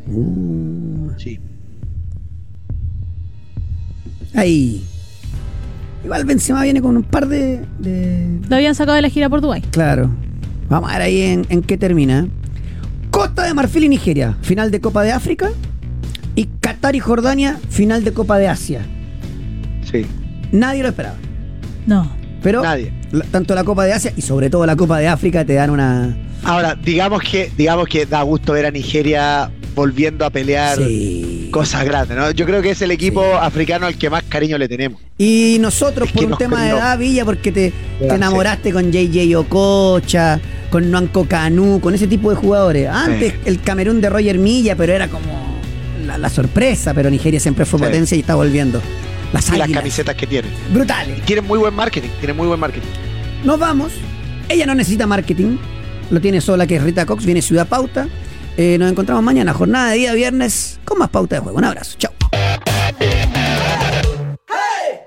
Uh, sí. ahí. Igual Benzema viene con un par de, de- Lo habían sacado de la gira a Portugal. Claro. Vamos a ver ahí en, en qué termina. Costa de Marfil y Nigeria, final de Copa de África. Y Qatar y Jordania, final de Copa de Asia. Sí, Nadie lo esperaba. No. Pero nadie. la- tanto la Copa de Asia y sobre todo la Copa de África te dan una... Ahora, digamos que, digamos que da gusto ver a Nigeria volviendo a pelear Sí. cosas grandes, ¿no? Yo creo que es el equipo Sí. africano al que más cariño le tenemos. Y nosotros Es por un tema de edad, Villa, porque te, enamoraste con JJ Okocha, con Nwanko Canu, con ese tipo de jugadores. Antes Sí. el Camerún de Roger Milla, pero era como la, la sorpresa, pero Nigeria siempre fue potencia y está volviendo. Las Y las camisetas que tienen. Brutales. Tienen muy buen marketing, tienen muy buen marketing. Nos vamos. Ella no necesita marketing. Lo tiene sola, que es Rita Cox. Viene Ciudad Pauta. Eh, nos encontramos mañana, jornada de día viernes, con más pauta de juego. Un abrazo. Chao.